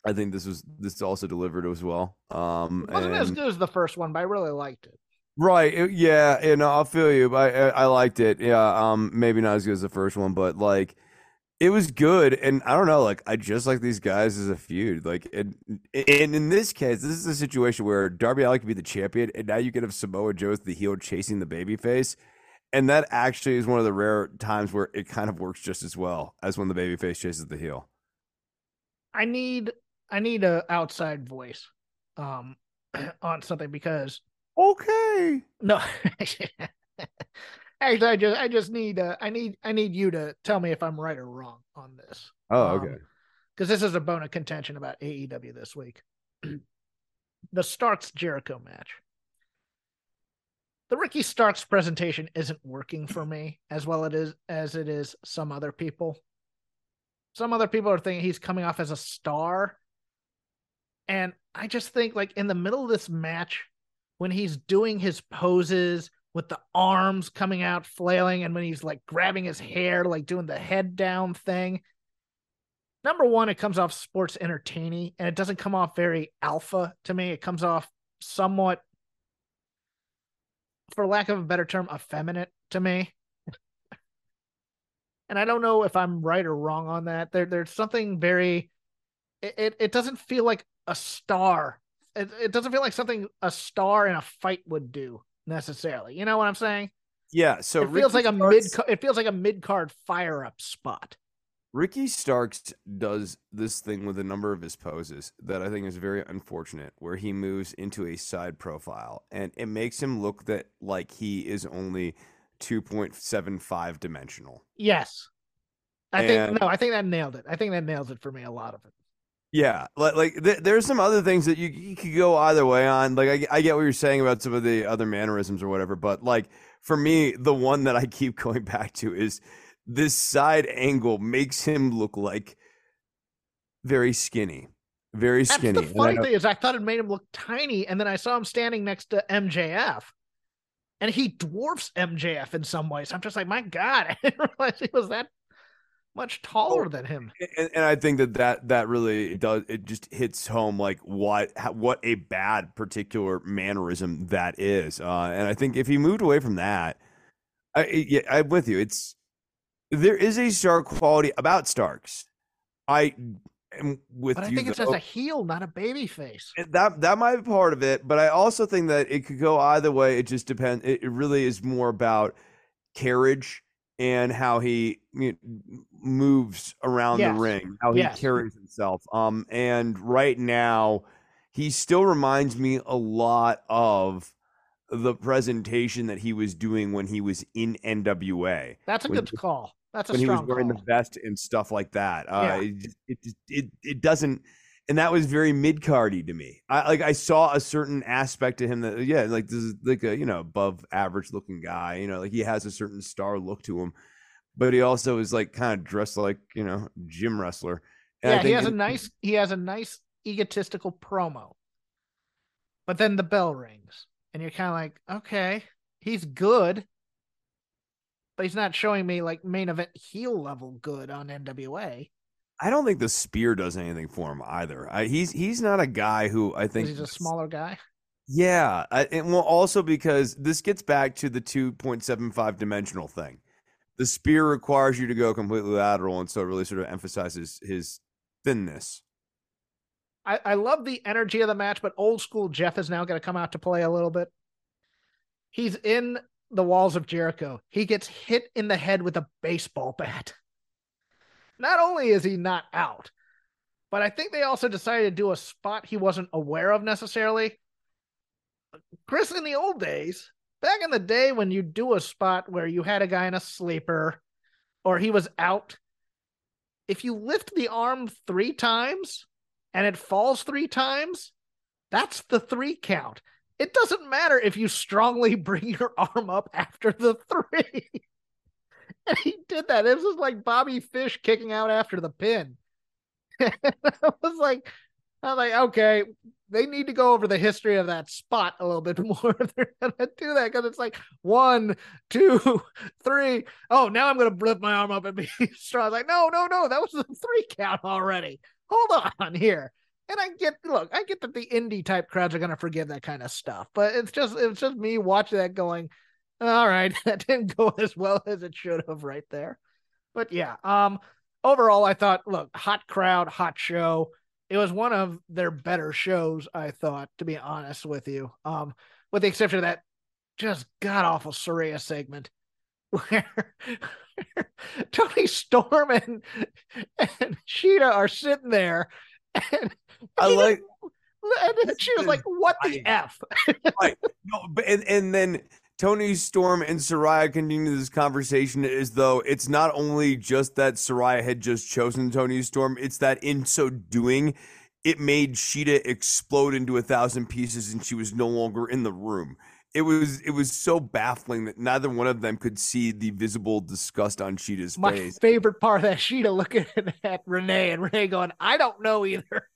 Speaker 2: I think this was this also delivered as well. Um,
Speaker 1: it wasn't as good as the first one, but I really liked it.
Speaker 2: Right. it- yeah. And I'll feel you. I, I I liked it. Yeah. Um. Maybe not as good as the first one, but like, it was good. And I don't know. Like, I just like these guys as a feud. Like, and, and in this case, this is a situation where Darby Allin could be the champion, and now you could have Samoa Joe as the heel chasing the babyface. And that actually is one of the rare times where it kind of works just as well as when the babyface chases the heel.
Speaker 1: I need I need a outside voice um on something because
Speaker 2: okay.
Speaker 1: No. Actually, I just I just need uh, I need I need you to tell me if I'm right or wrong on this.
Speaker 2: Oh, okay.
Speaker 1: Because this is a bone of contention about AEW this week. the Starks Jericho match. The Ricky Starks presentation isn't working for me as well it is as it is some other people. Some other people are thinking he's coming off as a star. And I just think like in the middle of this match, when he's doing his poses with the arms coming out flailing and when he's like grabbing his hair like doing the head down thing number one it comes off sports entertaining and it doesn't come off very alpha to me. It comes off somewhat for lack of a better term effeminate to me. And i don't know if i'm right or wrong on that. There, there's something very it, it, it doesn't feel like a star it, it doesn't feel like something a star in a fight would do necessarily. You know what I'm saying?
Speaker 2: Yeah. So
Speaker 1: it
Speaker 2: Ricky
Speaker 1: feels like a
Speaker 2: Starks,
Speaker 1: mid. It feels like a mid card fire up spot.
Speaker 2: Ricky Starks does this thing with a number of his poses that I think is very unfortunate, where he moves into a side profile and it makes him look that like he is only two point seven five dimensional.
Speaker 1: Yes. I
Speaker 2: And-
Speaker 1: think no, I think that nailed it. I think that nails it for me. A lot of it.
Speaker 2: Yeah, like, like th- there's some other things that you, you could go either way on. Like I, I get what you're saying about some of the other mannerisms or whatever, but like for me, the one that I keep going back to is this side angle makes him look like very skinny, very skinny. That's the
Speaker 1: funny thing is, I thought it made him look tiny, and then I saw him standing next to MJF, and he dwarfs MJF in some ways. I'm just like, my God, I didn't realize he was that much taller than him.
Speaker 2: and, and I think that that that really does it just hits home like what what a bad particular mannerism that is. Uh, and I think if he moved away from that, I yeah, I'm with you. It's there is a Stark quality about Starks. I am with
Speaker 1: But I
Speaker 2: you.
Speaker 1: think it's
Speaker 2: though.
Speaker 1: as a heel, not a baby face.
Speaker 2: That that might be part of it, but I also think that it could go either way. It just depends. It, it really is more about carriage and how he you know, moves around
Speaker 1: Yes.
Speaker 2: the ring, how
Speaker 1: Yes.
Speaker 2: he carries himself. Um, and right now, he still reminds me a lot of the presentation that he was doing when he was in NWA.
Speaker 1: That's a
Speaker 2: When
Speaker 1: good call. That's a
Speaker 2: when he was wearing
Speaker 1: call.
Speaker 2: the vest and stuff like that. Uh,
Speaker 1: Yeah.
Speaker 2: it, it, it it doesn't, and that was very mid cardy to me. I like I saw a certain aspect to him that yeah, like this is like a you know above average looking guy. You know, like he has a certain star look to him, but he also is like kind of dressed like you know gym wrestler. And
Speaker 1: yeah, he has a nice he has a nice egotistical promo. But then the bell rings and you're kind of like, okay, he's good. But he's not showing me like main event heel level good on NWA.
Speaker 2: I don't think the spear does anything for him either. I, he's he's not a guy who I think
Speaker 1: He's a smaller guy.
Speaker 2: Yeah, I, and well, also because this gets back to the 2.75 dimensional thing. The spear requires you to go completely lateral, and so it really sort of emphasizes his thinness.
Speaker 1: I, I love the energy of the match, but old school Jeff is now going to come out to play a little bit. He's in the walls of Jericho. He gets hit in the head with a baseball bat. Not only is he not out, but I think they also decided to do a spot he wasn't aware of necessarily. Chris, in the old days, back in the day when you do a spot where you had a guy in a sleeper or he was out, if you lift the arm three times and it falls three times, that's the three count. It doesn't matter if you strongly bring your arm up after the three. he did that. It was like Bobby Fish kicking out after the pin. I was like, I was like, okay, they need to go over the history of that spot a little bit more if they're gonna do that because it's like one, two, three. Oh, now I'm gonna lift my arm up and be strong. Like, no, no, no, that was a three count already. Hold on here. And I get look, I get that the indie type crowds are gonna forgive that kind of stuff, but it's just it's just me watching that going, all right, that didn't go as well as it should have right there. But yeah, um, overall, I thought, look, hot crowd, hot show. It was one of their better shows, I thought, to be honest with you. Um, with the exception of that just god awful Saraya segment where Toni Storm and, and Shida are sitting there and
Speaker 2: I like-
Speaker 1: And she was like, "What the f?"
Speaker 2: right. No, but and, and then Toni Storm and Saraya continue this conversation as though it's not only just that Saraya had just chosen Toni Storm, it's that in so doing, it made Shida explode into a thousand pieces and she was no longer in the room. It was it was so baffling that neither one of them could see the visible disgust on
Speaker 1: My
Speaker 2: face.
Speaker 1: My favorite part of that Shida looking at Renee and Renee going, "I don't know either."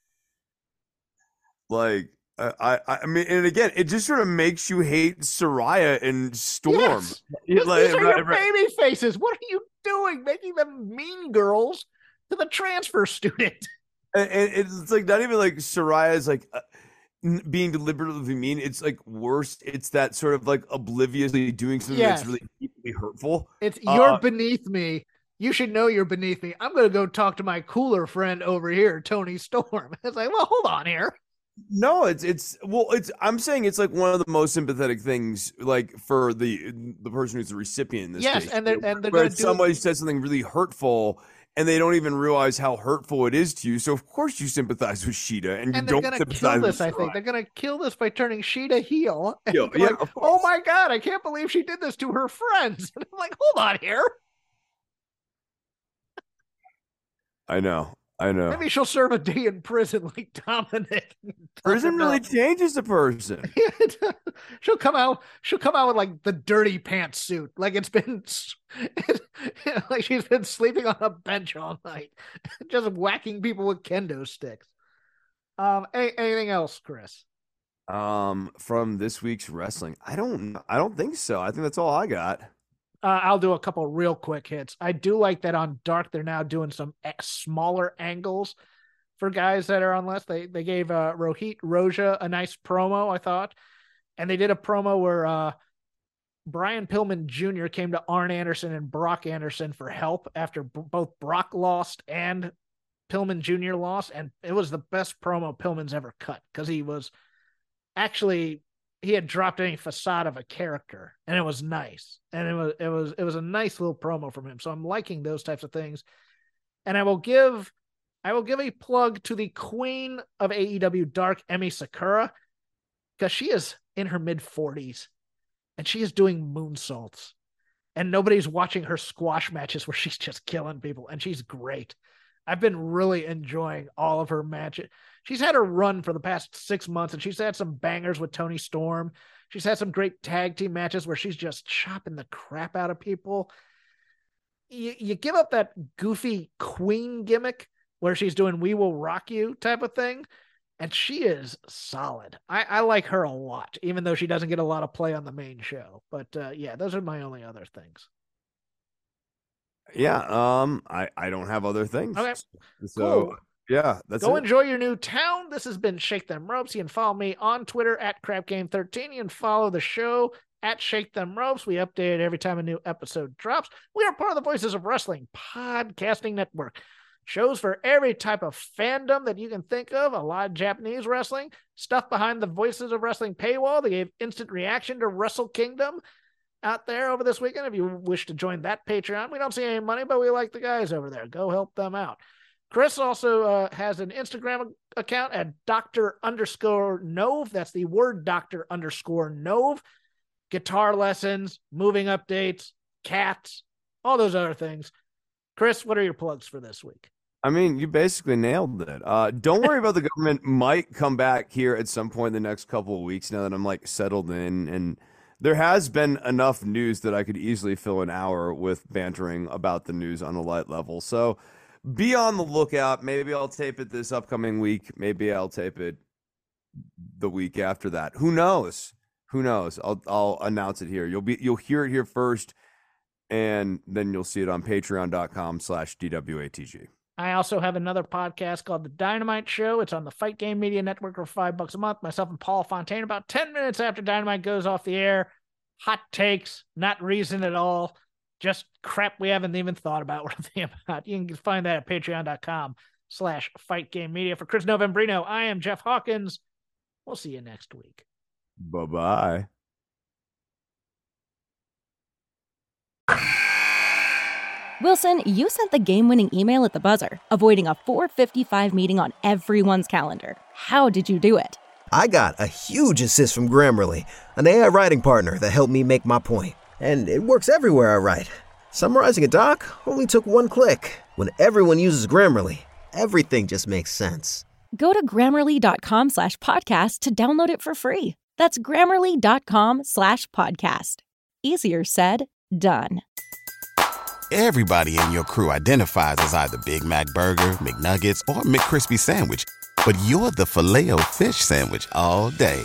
Speaker 2: Like I, I, I mean, and again, it just sort of makes you hate Saraya and Storm.
Speaker 1: Yes.
Speaker 2: It-
Speaker 1: These are
Speaker 2: right-
Speaker 1: your
Speaker 2: right-
Speaker 1: baby faces. What are you doing, making them mean girls to the transfer student?
Speaker 2: and, and it's like not even like Saraya is like uh, being deliberately mean. It's like worse. It's that sort of like obliviously doing something
Speaker 1: Yes.
Speaker 2: that's really deeply hurtful.
Speaker 1: It's you're
Speaker 2: Uh,
Speaker 1: beneath me. You should know you're beneath me. I'm gonna go talk to my cooler friend over here, Toni Storm. It's like, well, hold on here.
Speaker 2: No, it's it's well, it's I'm saying it's like one of the most sympathetic things, like for the the person who's the recipient in this
Speaker 1: Yes,
Speaker 2: case.
Speaker 1: and they're- and they're
Speaker 2: where
Speaker 1: gonna do-
Speaker 2: somebody says something really hurtful. And they don't even realize how hurtful it is to you. So of course you sympathize with Shida, and you
Speaker 1: And they're
Speaker 2: don't sympathize
Speaker 1: this. I think they're gonna kill this by turning Shida heel.
Speaker 2: Yeah, yeah,
Speaker 1: like, oh my god, I can't believe she did this to her friends. And I'm like, hold on here.
Speaker 2: I know, I know.
Speaker 1: Maybe she'll serve a day in prison like Dominic.
Speaker 2: Prison really changes a person.
Speaker 1: she'll come out. She'll come out with like the dirty pantsuit, like it's been, like she's been sleeping on a bench all night, just whacking people with kendo sticks. Um, any, anything else, Chris?
Speaker 2: Um, from this week's wrestling, I don't, I don't think so. I think that's all I got.
Speaker 1: Uh, I'll do a couple real quick hits. I do like that on Dark. They're now doing some smaller angles for guys that are on less. They they gave uh, Rohit Raju a nice promo, I thought, and they did a promo where uh, Brian Pillman Jr. came to Arn Anderson and Brock Anderson for help after b- both Brock lost and Pillman Jr. lost, and it was the best promo Pillman's ever cut because he was actually he had dropped any facade of a character and it was nice. And it was it was it was a nice little promo from him. So i'm liking those types of things. And i will give i will give a plug to the queen of aew dark emi sakura because she is in her mid 40s and she is doing moonsaults. And nobody's watching her squash matches where she's just killing people and she's great. I've been really enjoying all of her matches she's had her run for the past six months and she's had some bangers with Toni Storm. She's had some great tag team matches where she's just chopping the crap out of people. You, you give up that goofy queen gimmick where she's doing We Will Rock You type of thing, and she is solid. I, I like her a lot, even though she doesn't get a lot of play on the main show. But uh, yeah, those are my only other things.
Speaker 2: Yeah. Um, I, I don't have other things.
Speaker 1: Okay.
Speaker 2: So
Speaker 1: Cool.
Speaker 2: Yeah, that's
Speaker 1: Go
Speaker 2: it.
Speaker 1: enjoy your new town. This has been Shake Them Ropes. You can follow me on Twitter at CrapGame13. You can follow the show at Shake Them Ropes. We update every time a new episode drops. We are part of the Voices of Wrestling podcasting network. Shows for every type of fandom that you can think of. A lot of Japanese wrestling, stuff behind the Voices of Wrestling paywall. They gave instant reaction to Wrestle Kingdom out there over this weekend. If you wish to join that Patreon, we don't see any money, but we like the guys over there. Go help them out. Chris also uh, has an Instagram account at Doctor underscore Nove. That's the word Doctor underscore Nove. Guitar lessons, moving updates, cats, all those other things. Chris, what are your plugs for this week?
Speaker 2: I mean, you basically nailed it. Uh, don't worry about the government might come back here at some point in the next couple of weeks now that I'm like settled in and there has been enough news that I could easily fill an hour with bantering about the news on a light level. So be on the lookout. Maybe I'll tape it this upcoming week. Maybe I'll tape it the week after that. Who knows? Who knows? I'll I'll announce it here. You'll be you'll hear it here first, and then you'll see it on patreon.com slash DWATG.
Speaker 1: I also have another podcast called The Dynamite Show. It's on the Fight Game Media Network for five bucks a month. Myself and Paul Fontaine, about 10 minutes after Dynamite goes off the air. Hot takes, not reason at all. Just crap we haven't even thought about. We're thinking about. You can find that at patreon.com slash fight game media. For Chris Novembrino, I am Jeff Hawkins. We'll see you next week.
Speaker 2: Bye bye.
Speaker 6: Wilson, you sent the game winning email at the buzzer, avoiding a 455 meeting on everyone's calendar. How did you do it?
Speaker 7: I got a huge assist from Grammarly, an AI writing partner that helped me make my point. And it works everywhere I write. Summarizing a doc only took one click. When everyone uses Grammarly, everything just makes sense.
Speaker 6: Go to grammarly.com slash podcast to download it for free. That's grammarly.com slash podcast. Easier said, done.
Speaker 5: Everybody in your crew identifies as either Big Mac Burger, McNuggets, or McCrispy Sandwich. But you're the filet fish Sandwich all day.